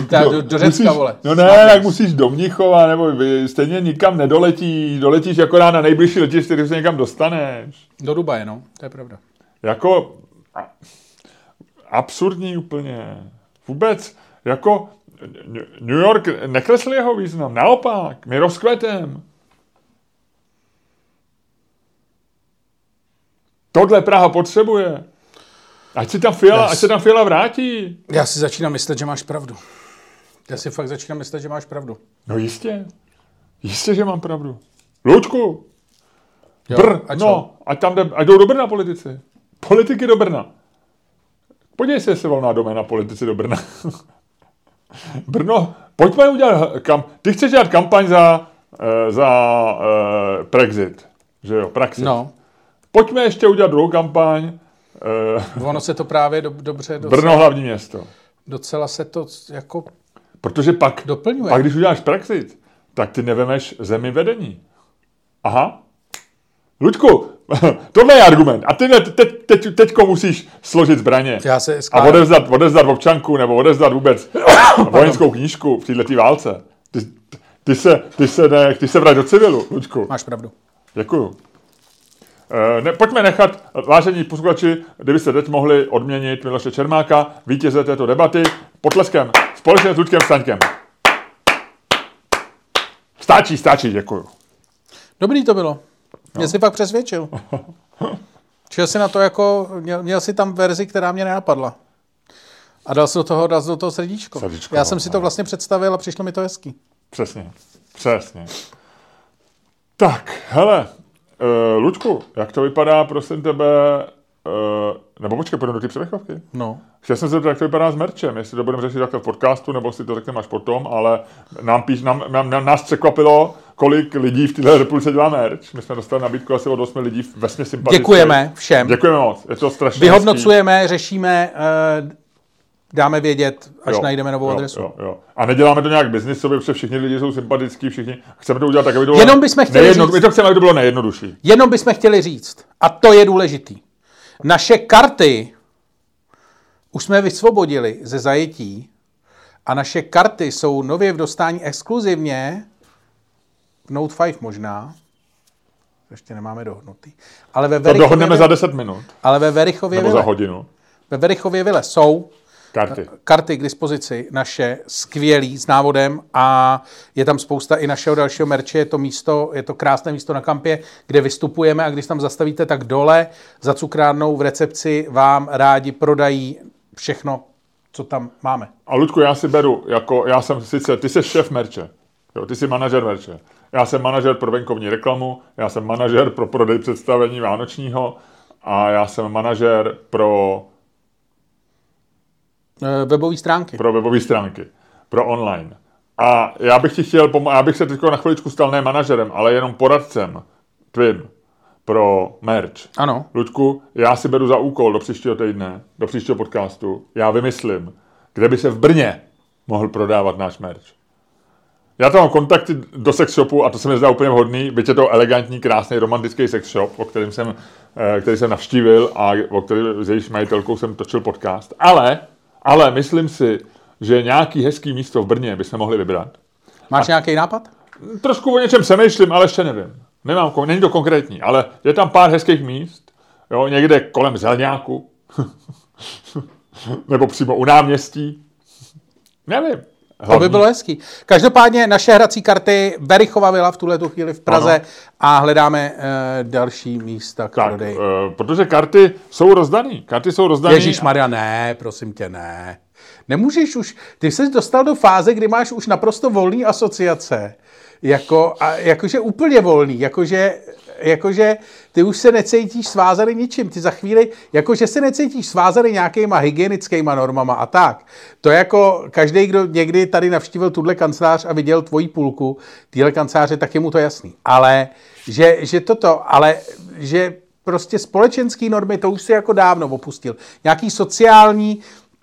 Tak do, do Řecka, musíš, vole. No ne, tak musíš do Mnichova, nebo vy stejně nikam nedoletíš, doletíš akorát na nejbližší letiště, když se někam dostaneš. Do Dubaje, no. To je pravda. Jako absurdní úplně. Vůbec, jako New York nekresl jeho význam, naopak, my rozkvetem. Tohle Praha potřebuje. Ať si tam Fiala, ať se tam Fiala vrátí. Já si začínám myslet, že máš pravdu. Já si fakt začínám myslet, že máš pravdu. No jistě. Jistě, že mám pravdu. Lučku, Jo, Br, a no, ať tam jde, ať jdou do Brna politici. Politiky do Brna. Podívej se, jestli volná doména politici do Brna. Brno, pojďme udělat, kam, ty chceš dělat kampaň za, eh, za uh, Brexit, že jo, Praxit. No, Pojďme ještě udělat druhou kampaň, uh, ono se to právě do, dobře, docela, Brno hlavní město. docela se to jako Protože pak, doplňuje. pak když uděláš Brexit, tak ty nevemeš zemi vedení. Aha. Luďku, tohle je argument. A ty ne, teď, teď, teďko musíš složit zbraně. Já se A skládám. odevzdat, odevzdat občanku nebo odevzdat vůbec vojenskou knížku v této válce. Ty, ty, se, ty, se ne, ty se vrať do civilu, Luďku. Máš pravdu. Děkuju. Eh, Ne, pojďme nechat, vážení posluchači, kdybyste teď mohli odměnit Miloše Čermáka, vítěze této debaty, potleskem společně s Luďkem Staňkem. Stáčí, stáčí, děkuju. Dobrý to bylo. Mě jsi fakt přesvědčil. Šel jsi na to jako, měl, měl jsi tam verzi, která mě nenapadla. A dal jsi do toho, dal jsi do toho srdíčko. Srdíčko, Já jsem si to no. vlastně představil a přišlo mi to hezký. Přesně, přesně. Tak, hele, uh, Luďku, jak to vypadá, prosím tebe, Uh, nebo počkej, půjdeme do té přelechovky. No. Chtěl jsem se zeptat, jak to vypadá s merčem, jestli to budeme řešit takhle v podcastu, nebo si to řekneme až potom, ale nám, píš, nám, nám, nám nás překvapilo, kolik lidí v této republice dělá merch. My jsme dostali nabídku asi od 8 lidí vesmě sympatických. Děkujeme všem. Děkujeme moc, je to strašně Vyhodnocujeme, řešíme, uh, dáme vědět, až Jo, najdeme novou jo, adresu. Jo, jo. A neděláme to nějak biznisově, protože všichni lidi jsou sympatický, všichni. Chceme to udělat tak, aby to bylo Jenom bychom chtěli nejedno, říct- My to chceme, aby to bylo nejjednodušší. Jenom bychom chtěli říct, a to je důležitý, naše karty už jsme vysvobodili ze zajetí a naše karty jsou nově v dostání exkluzivně v Note 5 možná, ještě nemáme dohodnutý, ale ve To dohodneme za 10 minut, ale ve Verichově, nebo za vile, hodinu. ve Verichově vile jsou Karty. karty k dispozici naše skvělý s návodem a je tam spousta i našeho dalšího merče, je to místo, je to krásné místo na kampě, kde vystupujeme a když tam zastavíte, tak dole za cukrárnou v recepci vám rádi prodají všechno, co tam máme. A Ludku, já si beru, jako já jsem sice, ty jsi šéf merče, jo, ty jsi manažer merče. Já jsem manažer pro venkovní reklamu, já jsem manažer pro prodej představení vánočního a já jsem manažer pro, webové stránky. pro webové stránky, pro online. A já bych ti chtěl, pomo- já bych se teď na chviličku stal ne manažerem, ale jenom poradcem tvým pro merch. Ano. Ludku, já si beru za úkol do příštího týdne, do příštího podcastu, já vymyslím, kde by se v Brně mohl prodávat náš merch. Já tam mám kontakty do sex shopu a to se mi zdá úplně vhodný, byť je to elegantní, krásný, romantický sex shop, o kterém jsem, eh, který jsem navštívil a o který s jejíž majitelkou jsem točil podcast. Ale, ale myslím si, že nějaký hezký místo v Brně by se mohli vybrat. Máš nějaký nápad? Trošku o něčem přemýšlím, ale ještě nevím. Nemám, není to konkrétní, ale je tam pár hezkých míst, jo, někde kolem Zelňáku, nebo přímo u náměstí. Nevím. To by Hlavní- bylo hezký. Každopádně naše hrací karty Verichova Vila v tuhle tu chvíli v Praze Ano. a hledáme e, další místa k tak, prodeji. uh, protože karty jsou rozdaný. Karty jsou rozdaný. Ježíš Maria, ne, prosím tě, ne. Nemůžeš už, ty jsi dostal do fáze, kdy máš už naprosto volný asociace. Jako, a, jakože úplně volný, jakože, jakože ty už se necítíš svázaný ničím. Ty za chvíli, jakože se necítíš svázaný nějakýma hygienickýma normama a tak. To jako každý, kdo někdy tady navštívil tuhle kancelář a viděl tvoji půlku téhle kanceláře, tak je mu to jasný. Ale že, že toto, ale že prostě společenský normy, to už si jako dávno opustil. Nějaký sociální,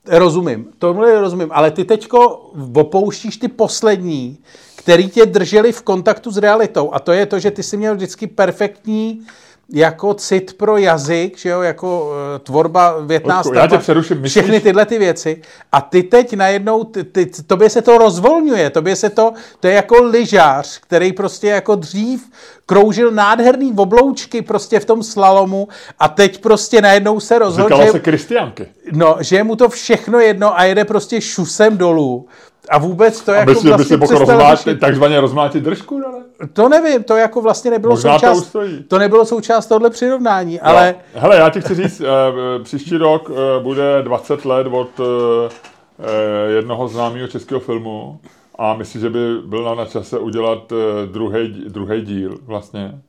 rozumím, tohle rozumím, ale ty teďko opouštíš ty poslední, který tě drželi v kontaktu s realitou. A to je to, že ty jsi měl vždycky perfektní jako cit pro jazyk, že jo, jako uh, tvorba, větná já tě přeruším, myslíš- všechny tyhle ty věci. A ty teď najednou, ty, ty, tobě se to rozvolňuje, tobě se to, to je jako lyžář, který prostě jako dřív kroužil nádherný obloučky prostě v tom slalomu a teď prostě najednou se rozhodl, Říkalo že, se Kristiánky. no, že je mu to všechno jedno a jede prostě šusem dolů. A vůbec to jako Aby si, by vlastně si rozmlátit, řešit. takzvaně rozmlátit držku, ale? To nevím, to jako vlastně nebylo Možná to součást, ustojí. to nebylo součást tohohle přirovnání, ale Jo. Hele, já ti chci říct, eh, příští rok eh, bude 20 let od eh, jednoho známého českého filmu a myslím, že by byl na čase udělat druhý, druhý díl vlastně,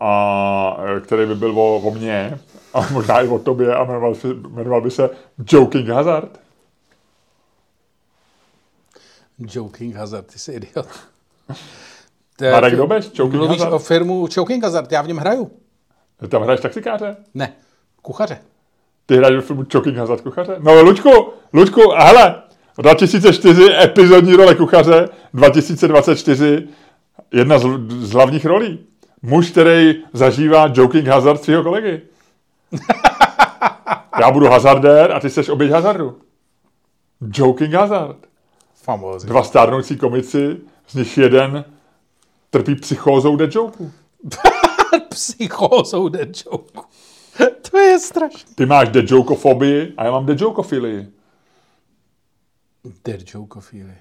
a, který by byl o, o mně a možná i o tobě a jmenoval, se, jmenoval by se Joking Hazard. Joking Hazard, ty jsi idiot. Marek Dobeš, Choking Mluvíš Hazard? o firmu Choking Hazard, já v něm hraju. Tam hraješ taxikáře? Ne, kuchaře. Ty hraješ ve filmu Choking Hazard kuchaře? No, Luďku, Luďku, a hele, 2004 epizodní role kuchaře, 2024 jedna z, z hlavních rolí. Muž, který zažívá Joking Hazard svého kolegy. Já budu hazardér a ty jsi oběť hazardu. Joking Hazard. Famózní. Dva stárnoucí komici, z nich jeden trpí psychózou de joku. Psychózou de joke. to je strašný. Ty máš de jokofobii a já mám de jokofilii. De jokofíly.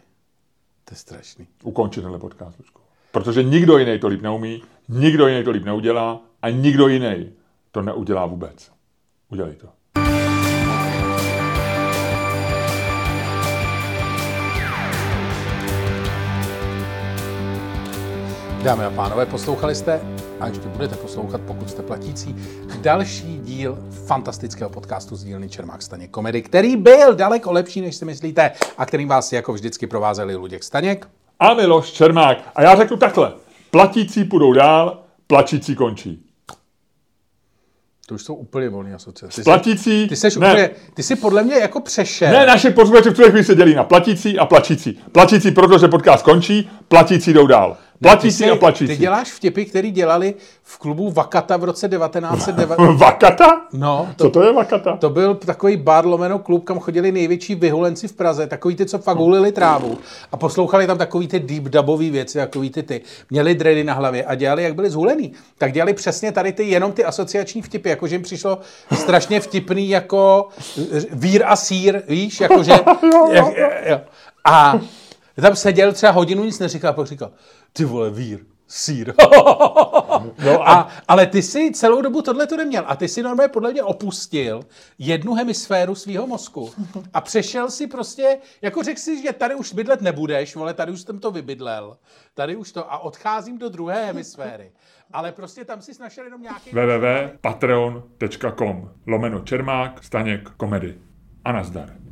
To je strašný. ukončit tenhle podcast, Lučku. Protože nikdo jiný to líp neumí, nikdo jiný to líp neudělá a nikdo jiný to neudělá vůbec. Udělej to. Dámy a pánové, poslouchali jste a ještě budete poslouchat, pokud jste platící, další díl fantastického podcastu z dílny Čermák Staněk Komedy, který byl daleko lepší, než si myslíte a kterým vás jako vždycky provázeli Luděk Staněk. A Miloš Čermák. A já řeknu takhle. Platící půjdou dál, plačící končí. To už jsou úplně volné asociace. Ty, Platící... ty, jsi ne, úplně, ty jsi podle mě jako přešel. ne, naše posluchači v tuhle chvíli se dělí na platící a plačící. Platící, protože podcast končí, platící jdou dál. Platící ty, a plačící. Ty děláš vtipy, který dělali v klubu Vakata v roce 1990. Vakata? No, Co to je vakata? To byl takový bar lomeno klub, kam chodili největší vyhulenci v Praze, takový ty, co fakt hulili trávu a poslouchali tam takový ty deep dubový věci, takový ty ty. Měli dready na hlavě a dělali, jak byli zhulený. Tak dělali přesně tady ty, jenom ty asociační vtipy, jakože jim přišlo strašně vtipný jako vír a sír, víš, jakože... jak, jo. A tam seděl třeba hodinu, nic neříkal, pak říkal, ty vole, vír, sír. no a, ale ty si celou dobu tohle to neměl a ty si normálně podle mě opustil jednu hemisféru svého mozku a přešel si prostě, jako řekl si, že tady už bydlet nebudeš, vole, tady už jsem to vybydlel, tady už to a odcházím do druhé hemisféry. Ale prostě tam si našel jenom nějaký... www.patreon.com lomeno Čermák, Staněk, komedy. A nazdar.